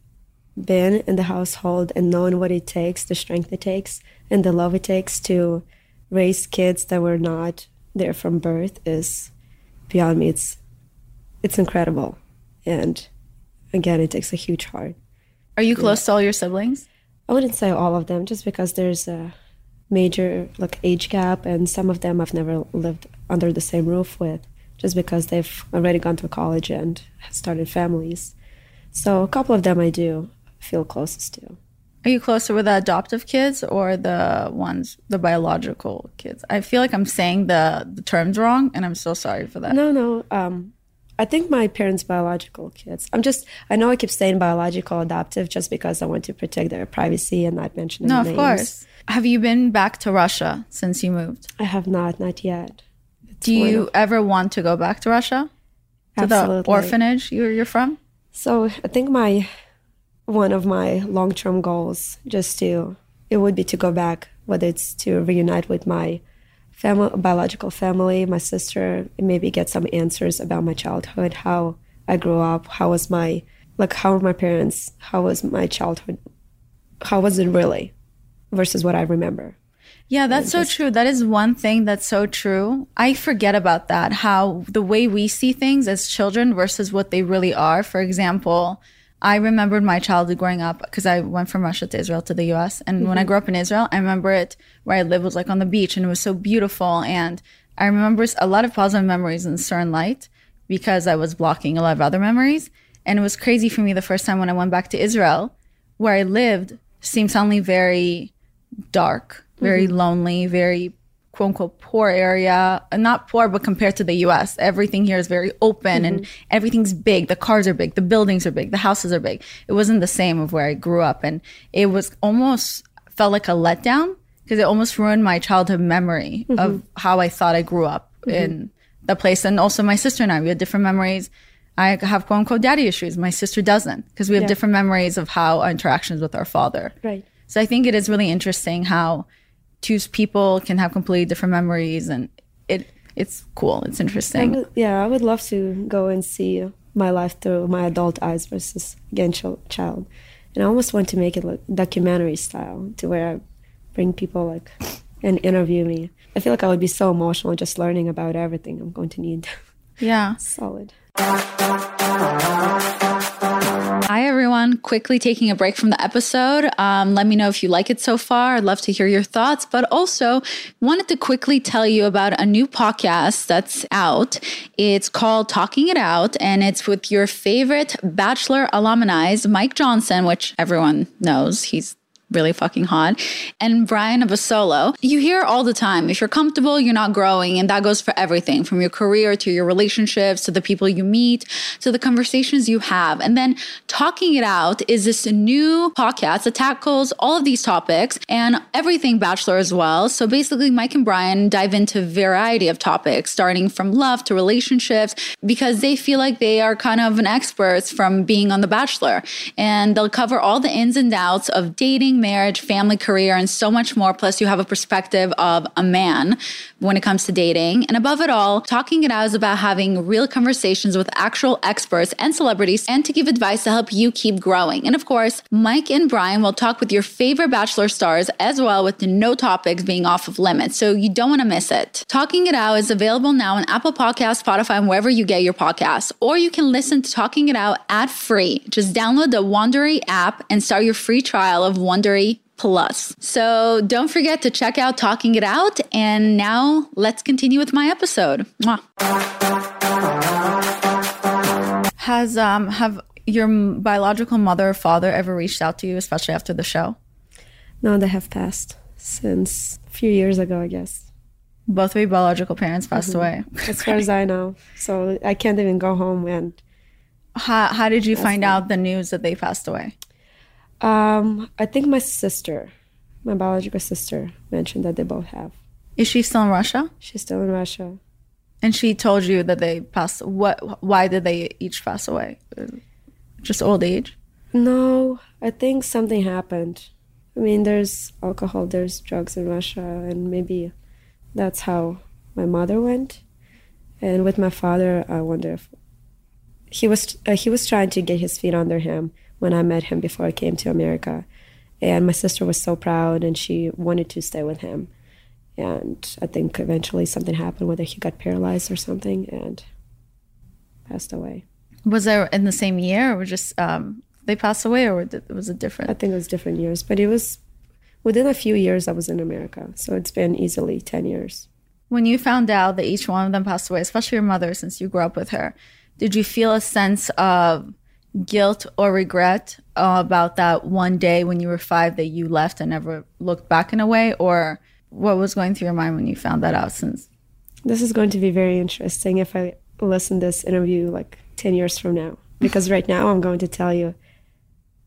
been in the household and knowing what it takes, the strength it takes and the love it takes to raise kids that were not there from birth is beyond me. It's it's incredible. And again, it takes a huge heart. Are you close yeah. to all your siblings? I wouldn't say all of them, just because there's a major like age gap, and some of them I've never lived under the same roof with, just because they've already gone to college and started families. So a couple of them I do feel closest to. Are you closer with the adoptive kids or the ones, the biological kids? I feel like I'm saying the, the terms wrong, and I'm so sorry for that. No, no. Um, I think my parents' biological kids. I'm just, I know I keep saying biological adoptive just because I want to protect their privacy and not mention No, names. of course. Have you been back to Russia since you moved? I have not, not yet. It's Do you of, ever want to go back to Russia? To absolutely. the orphanage you're, you're from? So I think my, one of my long term goals, just to, it would be to go back, whether it's to reunite with my family, biological family, my sister, maybe get some answers about my childhood, how I grew up, how was my, like, how were my parents, how was my childhood, how was it really versus what I remember. Yeah, that's so true. That is one thing that's so true. I forget about that, how the way we see things as children versus what they really are. For example, I remembered my childhood growing up because I went from Russia to Israel to the US. And mm-hmm. when I mm-hmm. grew up in Israel, I remember it where I lived was like on the beach and it was so beautiful. And I remember a lot of positive memories in certain light because I was blocking a lot of other memories. And it was crazy for me the first time when I went back to Israel, where I lived seemed suddenly very dark, very mm-hmm. lonely, very quote unquote poor area. Not poor, but compared to the US, everything here is very open mm-hmm. and everything's big. The cars are big, the buildings are big, the houses are big. It wasn't the same of where I grew up. And it was almost felt like a letdown because it almost ruined my childhood memory mm-hmm. of how I thought I grew up mm-hmm. in the place. And also my sister and I, we had different memories. I have quote unquote daddy issues. My sister doesn't because we have yeah. different memories of how our interactions with our father. Right. So I think it is really interesting how two people can have completely different memories and it it's cool. It's interesting. I would, yeah i would love to go and see my life through my adult eyes versus again child and i almost want to make it like documentary style to where i bring people like and interview me. I feel like i would be so emotional just learning about everything i'm going to need. Yeah. Solid Hi, everyone. Quickly taking a break from the episode. Um, let me know if you like it so far. I'd love to hear your thoughts, but also wanted to quickly tell you about a new podcast that's out. It's called Talking It Out, and it's with your favorite Bachelor alumni, Mike Johnson, which everyone knows. He's really fucking hot, and Bryan Abasolo. You hear all the time if you're comfortable, you're not growing. And that goes for everything from your career to your relationships to the people you meet to the conversations you have. And then talking it out is this new podcast that tackles all of these topics and everything Bachelor as well. So basically, Mike and Bryan dive into a variety of topics, starting from love to relationships, because they feel like they are kind of an experts from being on The Bachelor. And they'll cover all the ins and outs of dating, marriage, family, career, and so much more. Plus, you have a perspective of a man when it comes to dating. And above it all, Talking It Out is about having real conversations with actual experts and celebrities and to give advice to help you keep growing. And of course, Mike and Bryan will talk with your favorite Bachelor stars as well, with no topics being off of limits. So you don't want to miss it. Talking It Out is available now on Apple Podcasts, Spotify, and wherever you get your podcasts. Or you can listen to Talking It Out ad free. Just download the Wondery app and start your free trial of Wondery Plus. So don't forget to check out Talking It Out. And now let's continue with my episode. Mwah. Has um have your biological mother or father ever reached out to you, especially after the show? No, they have passed since a few years ago, I guess. Both of your biological parents passed away. As far as I know. So I can't even go home and How, how did you find out the news that they passed away? Um I think my sister, my biological sister, mentioned that they both have. Is she still in Russia? She's still in Russia. And she told you that they passed. What? Why did they each pass away? Just old age. No, I think something happened. I mean, there's alcohol, there's drugs in Russia, and maybe that's how my mother went. And with my father, I wonder if he was uh, he was trying to get his feet under him when I met him before I came to America, and my sister was so proud and she wanted to stay with him, and I think eventually something happened, whether he got paralyzed or something, and passed away. Was there in the same year, or just um, they passed away, or was it different? I think it was different years, but it was within a few years I was in America, so it's been easily ten years. When you found out that each one of them passed away, especially your mother, since you grew up with her, did you feel a sense of guilt or regret uh, about that one day when you were five that you left and never looked back in a way, or what was going through your mind when you found that out? Since This is going to be very interesting if I listen to this interview like 10 years from now. Because right now I'm going to tell you,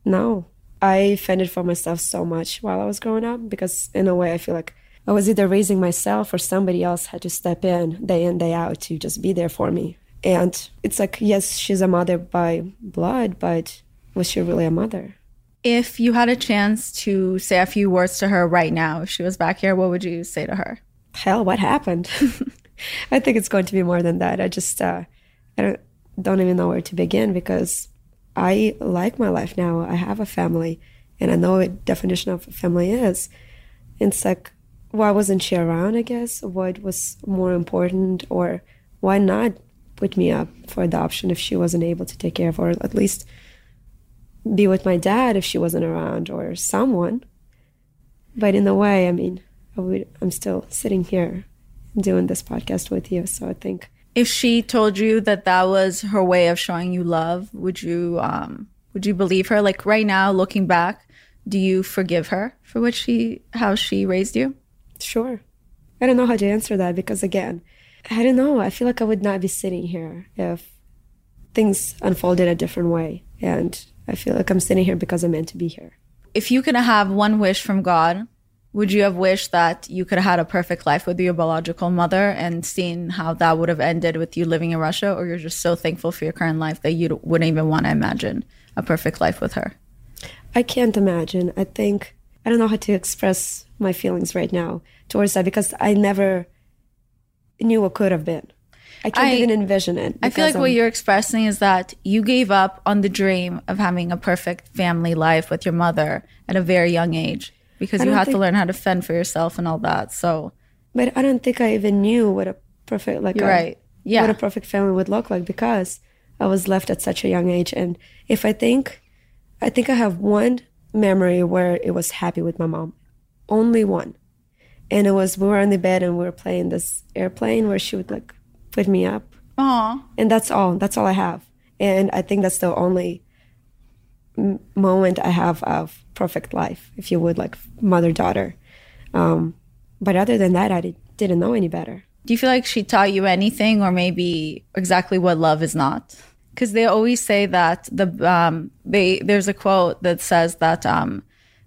no. I fended for myself so much while I was growing up because, in a way, I feel like I was either raising myself or somebody else had to step in day in, day out to just be there for me. And it's like, yes, she's a mother by blood, but was she really a mother? if you had a chance to say a few words to her right now, if she was back here, what would you say to her? hell what happened? I think it's going to be more than that. I just uh, i don't, don't even know where to begin because i like my life now. I have a family and i know what definition of family is. It's like why wasn't she around i guess? What was more important or why not put me up for adoption if she wasn't able to take care of or at least be with my dad if she wasn't around or someone but in a way i mean I would, I'm still sitting here doing this podcast with you. So I think If she told you that that was her way of showing you love, would you um would you believe her? Like right now, looking back, do you forgive her for what she how she raised you? sure. I don't know how to answer that because again, I don't know. I feel like I would not be sitting here if things unfolded a different way. And I feel like I'm sitting here because I'm meant to be here. If you could have one wish from God, would you have wished that you could have had a perfect life with your biological mother and seen how that would have ended with you living in Russia, or you're just so thankful for your current life that you wouldn't even want to imagine a perfect life with her? I can't imagine. I think I don't know how to express my feelings right now towards that because I never knew what could have been. I can't I- even envision it. I feel like what I'm- you're expressing is that you gave up on the dream of having a perfect family life with your mother at a very young age because I you had to learn how to fend for yourself and all that. So But I don't think I even knew what a perfect like a- um, right. Yeah. what a perfect family would look like because I was left at such a young age. And if I think, I think I have one memory where it was happy with my mom, only one, and it was we were on the bed and we were playing this airplane where she would like put me up, Aw. and that's all. That's all I have, and I think that's the only m- moment I have of perfect life, if you would, like mother daughter. Um, but other than that, I did, didn't know any better. Do you feel like she taught you anything or maybe exactly what love is not? Because they always say that the um they there's a quote that says that um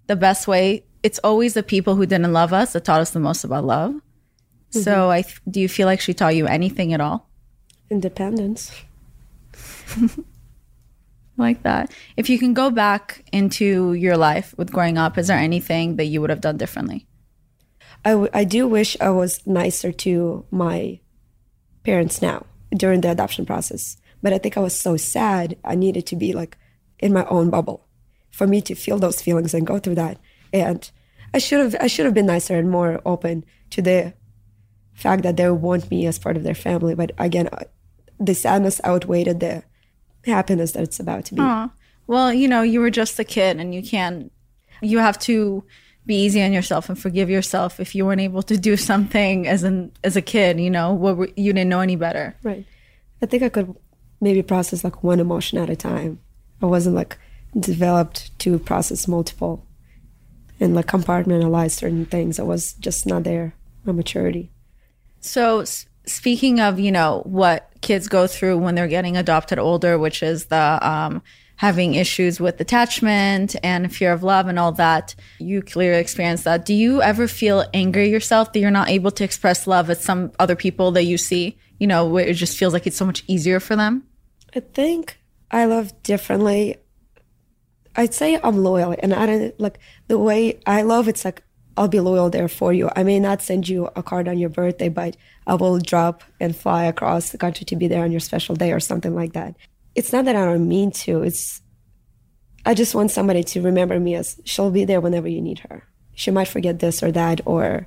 the best way it's always the people who didn't love us that taught us the most about love. So mm-hmm. I th- do you feel like she taught you anything at all? Independence. like that. If you can go back into your life with growing up, is there anything that you would have done differently? I, w- I do wish I was nicer to my parents now during the adoption process. But I think I was so sad. I needed to be like in my own bubble for me to feel those feelings and go through that. And I should have I should have been nicer and more open to the fact that they want me as part of their family. But again, uh, the sadness outweighed the happiness that it's about to be. Aww. Well, you know, you were just a kid and you can't, you have to be easy on yourself and forgive yourself if you weren't able to do something as an as a kid, you know, what you didn't know any better. Right. I think I could maybe process like one emotion at a time. I wasn't like developed to process multiple and like compartmentalize certain things. I was just not there, my maturity. So speaking of, you know, what kids go through when they're getting adopted older, which is the um, having issues with attachment and fear of love and all that, you clearly experience that. Do you ever feel angry yourself that you're not able to express love at some other people that you see, you know, where it just feels like it's so much easier for them? I think I love differently. I'd say I'm loyal and I don't like the way I love it's like I'll be loyal there for you. I may not send you a card on your birthday, but I will drop and fly across the country to be there on your special day or something like that. It's not that I don't mean to. It's I just want somebody to remember me as she'll be there whenever you need her. She might forget this or that or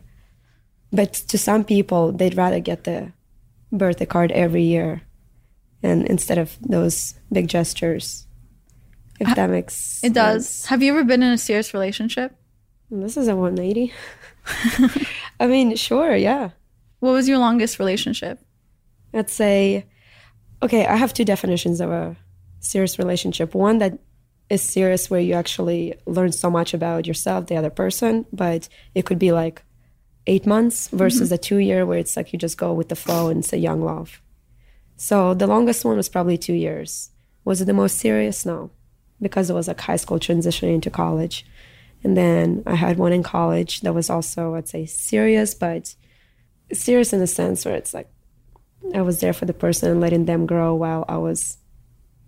but to some people they'd rather get the birthday card every year and instead of those big gestures. If that makes It does. Have you ever been in a serious relationship? This is a 180. I mean, sure, yeah. What was your longest relationship? I'd say, okay, I have two definitions of a serious relationship. One that is serious where you actually learn so much about yourself, the other person, but it could be like eight months versus mm-hmm. a two year where it's like you just go with the flow and it's a young love. So the longest one was probably two years. Was it the most serious? No, because it was like high school transitioning into college. And then I had one in college that was also, I'd say, serious, but serious in the sense where it's like I was there for the person and letting them grow while I was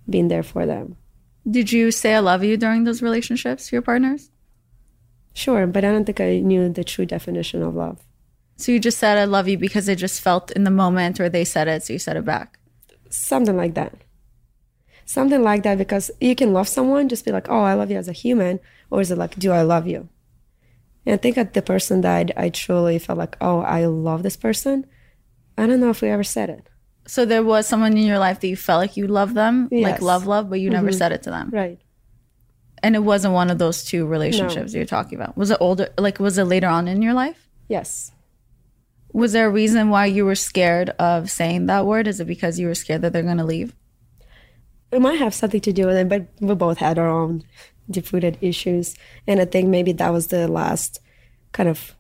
being there for them. Did you say I love you during those relationships your partners? Sure, but I don't think I knew the true definition of love. So you just said I love you because it just felt in the moment or they said it, so you said it back? Something like that. Something like that because you can love someone, just be like, oh, I love you as a human, or is it like, do I love you? And I think at the person that I truly felt like, oh, I love this person. I don't know if we ever said it. So there was someone in your life that you felt like you loved them, yes. like love, love, but you mm-hmm. never said it to them. Right. And it wasn't one of those two relationships no. you're talking about. Was it older? Like, was it later on in your life? Yes. Was there a reason why you were scared of saying that word? Is it because you were scared that they're going to leave? It might have something to do with it, but we both had our own deep-rooted issues. And i think maybe that was the last kind of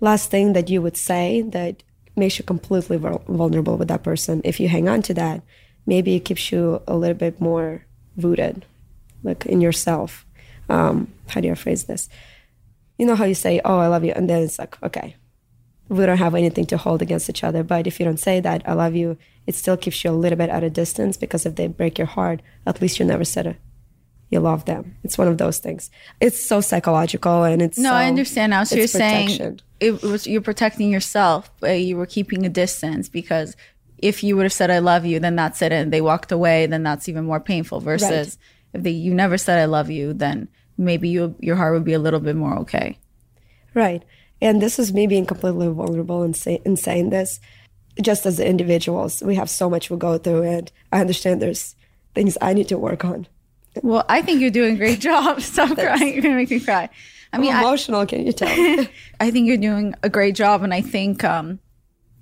last thing that you would say that makes you completely vulnerable with that person. If you hang on to that maybe it keeps you a little bit more rooted like in yourself. Um, how do you phrase this? You know how you say oh i love you and then it's like okay we don't have anything to hold against each other but if you don't say that i love you it still keeps you a little bit at a distance because if they break your heart at least you never said it you love them. It's one of those things. It's so psychological and it's no. So, I understand now. So you're protection. saying it was you're protecting yourself, but you were keeping a distance because if you would have said "I love you," then that's it, and they walked away, then that's even more painful. Versus right. if they you never said "I love you," then maybe you your heart would be a little bit more okay. Right, and this is me being completely vulnerable and say, in saying this. Just as individuals, we have so much we go through, and I understand there's things I need to work on well, I think you're doing a great job. Stop crying. You're going to make me cry. I mean, I'm emotional. I, can you tell? I think you're doing a great job, and I think um,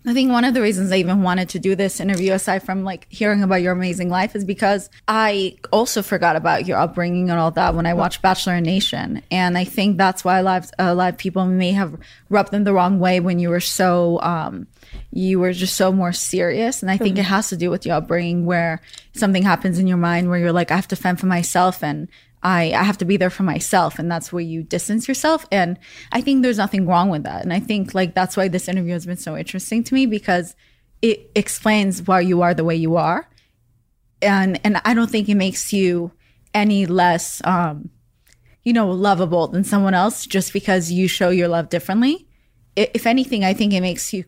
I think one of the reasons I even wanted to do this interview, aside from like hearing about your amazing life, is because I also forgot about your upbringing and all that when I watched Bachelor Nation, and I think that's why a lot of, a lot of people may have rubbed them the wrong way when you were so um, you were just so more serious, and I think mm-hmm. it has to do with your upbringing, where something happens in your mind where you're like, I have to fend for myself, and I, I have to be there for myself. And that's where you distance yourself. And I think there's nothing wrong with that. And I think like that's why this interview has been so interesting to me because it explains why you are the way you are. and and I don't think it makes you any less um you know lovable than someone else just because you show your love differently. If anything, I think it makes you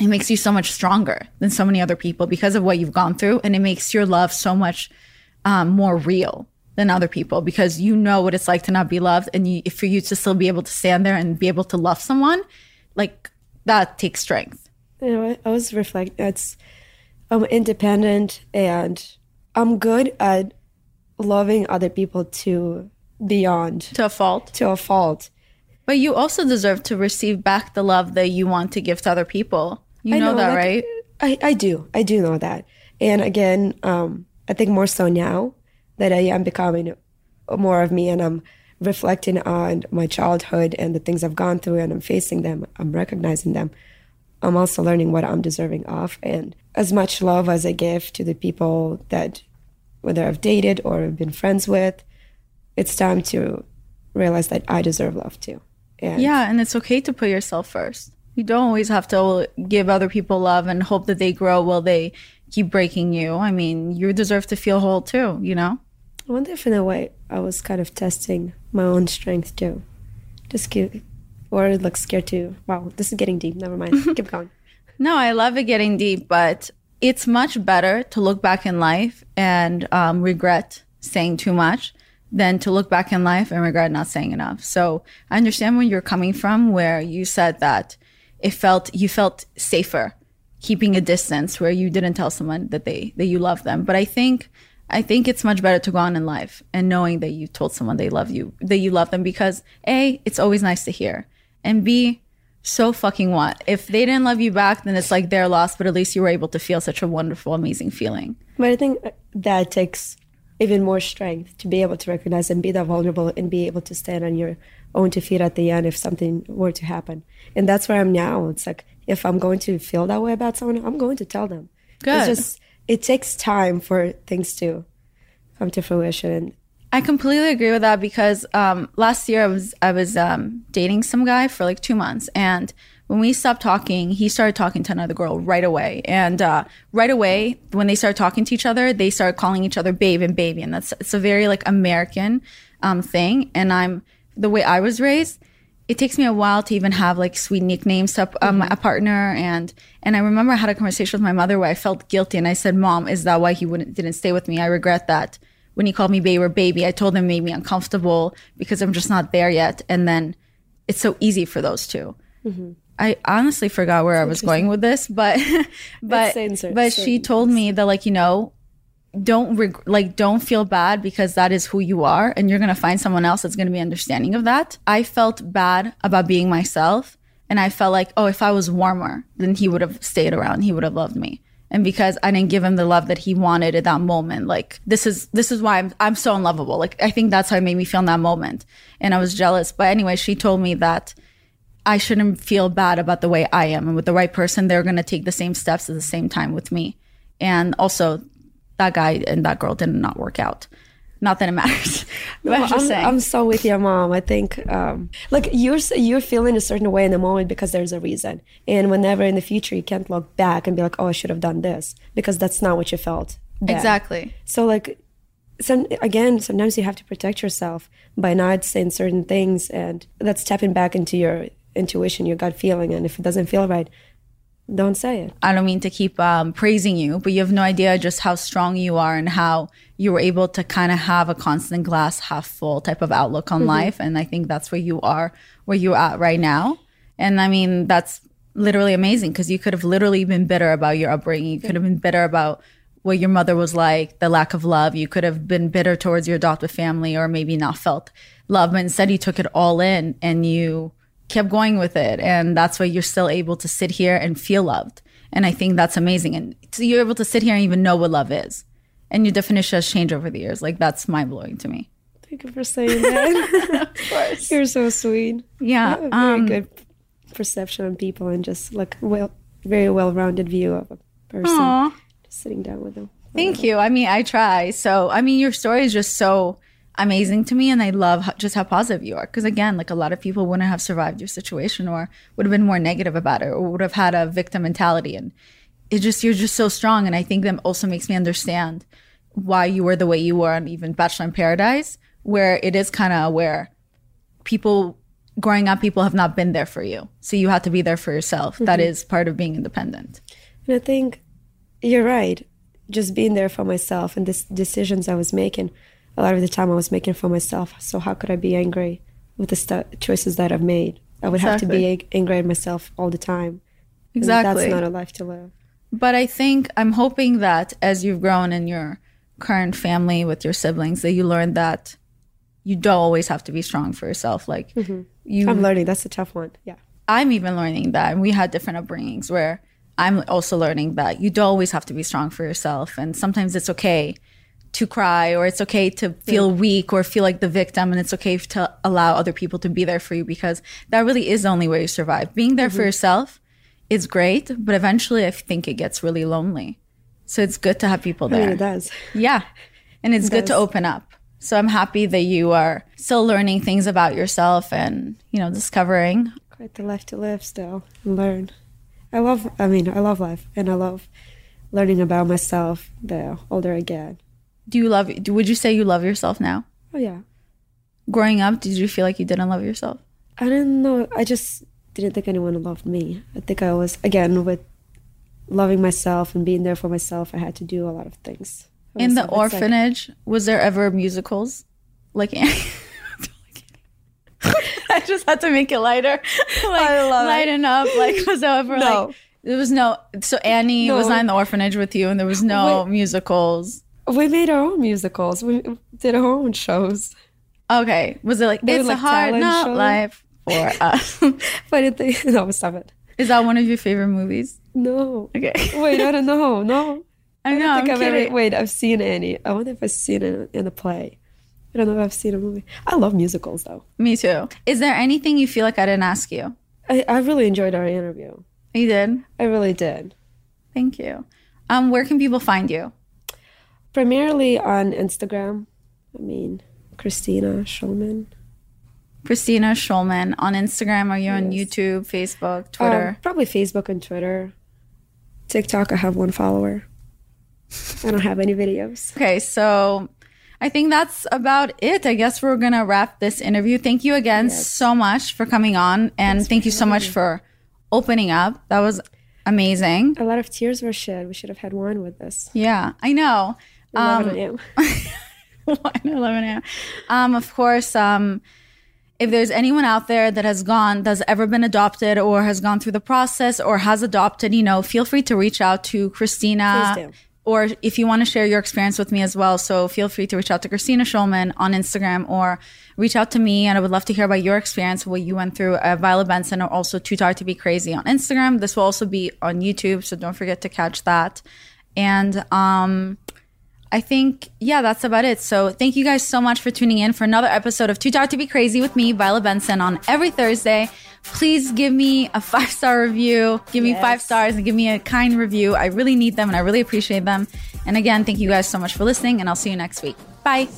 it makes you so much stronger than so many other people because of what you've gone through and it makes your love so much um, more real than other people because you know what it's like to not be loved and you, for you to still be able to stand there and be able to love someone like that takes strength You know, I, was reflecting. It's I'm independent and I'm good at loving other people to beyond to a fault to a fault. but you also deserve to receive back the love that you want to give to other people you I know, that like, right I, I do. I do know that. And again, um, I think more so now that I am becoming more of me and I'm reflecting on my childhood and the things I've gone through and I'm facing them, I'm recognizing them. I'm also learning what I'm deserving of. And as much love as I give to the people that, whether I've dated or been friends with, it's time to realize that I deserve love too. And Yeah, and it's okay to put yourself first. You don't always have to give other people love and hope that they grow while they keep breaking you. I mean, you deserve to feel whole too, you know? I wonder if in a way I was kind of testing my own strength too. Just keep, or like scared to, wow, this is getting deep. Never mind. Keep going. No, I love it getting deep, but it's much better to look back in life and um, regret saying too much than to look back in life and regret not saying enough. So I understand where you're coming from, where you said that it felt you felt safer keeping a distance where you didn't tell someone that they that you love them. But I think I think it's much better to go on in life and knowing that you told someone they love you, that you love them because A, it's always nice to hear. And B, so fucking what? If they didn't love you back, then it's like their loss, but at least you were able to feel such a wonderful, amazing feeling. But I think uh, that takes even more strength to be able to recognize and be that vulnerable and be able to stand on your own two feet at the end if something were to happen. And that's where I'm now. It's like if I'm going to feel that way about someone, I'm going to tell them. Good. It's just it takes time for things to come to fruition. I completely agree with that because um, last year I was I was um, dating some guy for like two months, and when we stopped talking, he started talking to another girl right away, and uh, right away when they started talking to each other, they started calling each other babe and baby, and that's it's a very like American um, thing, and I'm the way I was raised. It takes me a while to even have like sweet nicknames to um, a partner, and and I remember I had a conversation with my mother where I felt guilty, and I said, "Mom, is that why he wouldn't didn't stay with me? I regret that." when he called me baby or baby, I told him it made me uncomfortable because I'm just not there yet. And then it's so easy for those 2 I honestly forgot where I was going with this, but but but she told me that like you know don't reg- like don't feel bad because that is who you are and you're going to find someone else that's going to be understanding of that. I felt bad about being myself and I felt like oh if I was warmer then he would have stayed around, he would have loved me. And because I didn't give him the love that he wanted at that moment, like this is this is why I'm I'm so unlovable. Like I think that's how it made me feel in that moment. And I was jealous. But anyway, she told me that I shouldn't feel bad about the way I am. And with the right person, they're going to take the same steps at the same time with me. And also, that guy and that girl did not work out. Not that it matters. but I'm I'm, so with your mom. I think um, like you're you're feeling a certain way in the moment because there's a reason, and whenever in the future you can't look back and be like, oh, I should have done this because that's not what you felt. then. exactly. So like, some again, sometimes you have to protect yourself by not saying certain things, and that's tapping back into your intuition, your gut feeling, and if it doesn't feel right, don't say it. I don't mean to keep um, praising you, but you have no idea just how strong you are and how you were able to kind of have a constant glass half full type of outlook on life. And I think that's where you are, where you're at right now. And I mean, that's literally amazing because you could have literally been bitter about your upbringing. You could have been bitter about what your mother was like, the lack of love. You could have been bitter towards your adoptive family or maybe not felt love. But instead, you took it all in and you kept going with it. And that's why you're still able to sit here and feel loved. And I think that's amazing. And so you're able to sit here and even know what love is. And your definition has changed over the years. Like that's mind blowing to me. Thank you for saying that. of course, you're so sweet. Yeah. You have a very um, good perception on people and just like well, very well-rounded view of a person. Aw. Just sitting down with them. Thank you. I mean, I try. So, I mean, your story is just so amazing to me. And I love how, just how positive you are. Because, again, like a lot of people wouldn't have survived your situation or would have been more negative about it or would have had a victim mentality. And it just, you're just so strong. And I think that also makes me understand why you were the way you were on even Bachelor in Paradise, where it is kind of where people growing up, people have not been there for you. So you have to be there for yourself. Mm-hmm. That is part of being independent. And I think you're right. Just being there for myself and the decisions I was making, a lot of the time I was making for myself. So how could I be angry with the stu- choices that I've made? I would have to be angry at myself all the time. And Exactly. That's not a life to live. But I think I'm hoping that as you've grown in your current family with your siblings, that you learn that you don't always have to be strong for yourself. Like mm-hmm. you, I'm learning. That's a tough one. Yeah. I'm even learning that. And we had different upbringings where I'm also learning that you don't always have to be strong for yourself. And sometimes it's okay to cry or it's okay to feel weak or feel like the victim. And it's okay to allow other people to be there for you because that really is the only way you survive. Being there for mm-hmm. yourself is great, but eventually I think it gets really lonely. So it's good to have people I there. mean, it does. Yeah. And it's good to open up. So I'm happy that you are still learning things about yourself and, you know, discovering Quite the life to live still and learn. I love, I mean, I love life and I love learning about myself the older I get. Do you love? Would you say you love yourself now? Oh, yeah. Growing up, did you feel like you didn't love yourself? I didn't know. I just didn't think anyone loved me. I think I was again with loving myself and being there for myself. I had to do a lot of things. In the myself. Like- orphanage, was there ever musicals? Like, Annie? I just had to make it lighter. like, I love it. lighten up. Like, was there ever No. like? There was no. So Annie was not in the orphanage with you, and there was no Wait. musicals. We made our own musicals. We did our own shows. Okay, was it like They it's a hard not life for us? But I think no, stop it. Is that one of your favorite movies? No. Okay, Wait, I don't know. No. I I don't think I'm I've ever. Wait, I've seen any. I wonder if I've seen it in a play. I don't know if I've seen a movie. I love musicals though. Me too. Is there anything you feel like I didn't ask you? I, I really enjoyed our interview. You did. I really did. Thank you. Um, where can people find you? Primarily on Instagram. I mean, Kristina Schulman. Kristina Schulman on Instagram. Are you on YouTube, Facebook, Twitter? Um, probably Facebook and Twitter. TikTok, I have one follower. I don't have any videos. okay, so I think that's about it. I guess we're gonna wrap this interview. Thank you again so much for coming on, and thank you so much for opening up. That was amazing. A lot of tears were shed. We should have had wine with this. Yeah, I know. 11 Um, a.m. Not 11 a.m.? Um, of course, um, if there's anyone out there that has gone, that's ever been adopted or has gone through the process or has adopted, you know, feel free to reach out to Kristina. Please do. Or if you want to share your experience with me as well, so feel free to reach out to Kristina Schulman on Instagram or reach out to me. And I would love to hear about your experience, what you went through. Uh, Violet Benson or also Too Tired to Be Crazy on Instagram. This will also be on YouTube, so don't forget to catch that. And um, I think, yeah, that's about it. So thank you guys so much for tuning in for another episode of Too Tired to Be Crazy with me, Violet Benson, on every Thursday. Please give me a five star review. Give me five stars and give me a kind review. I really need them and I really appreciate them. And again, thank you guys so much for listening, and I'll see you next week. Bye.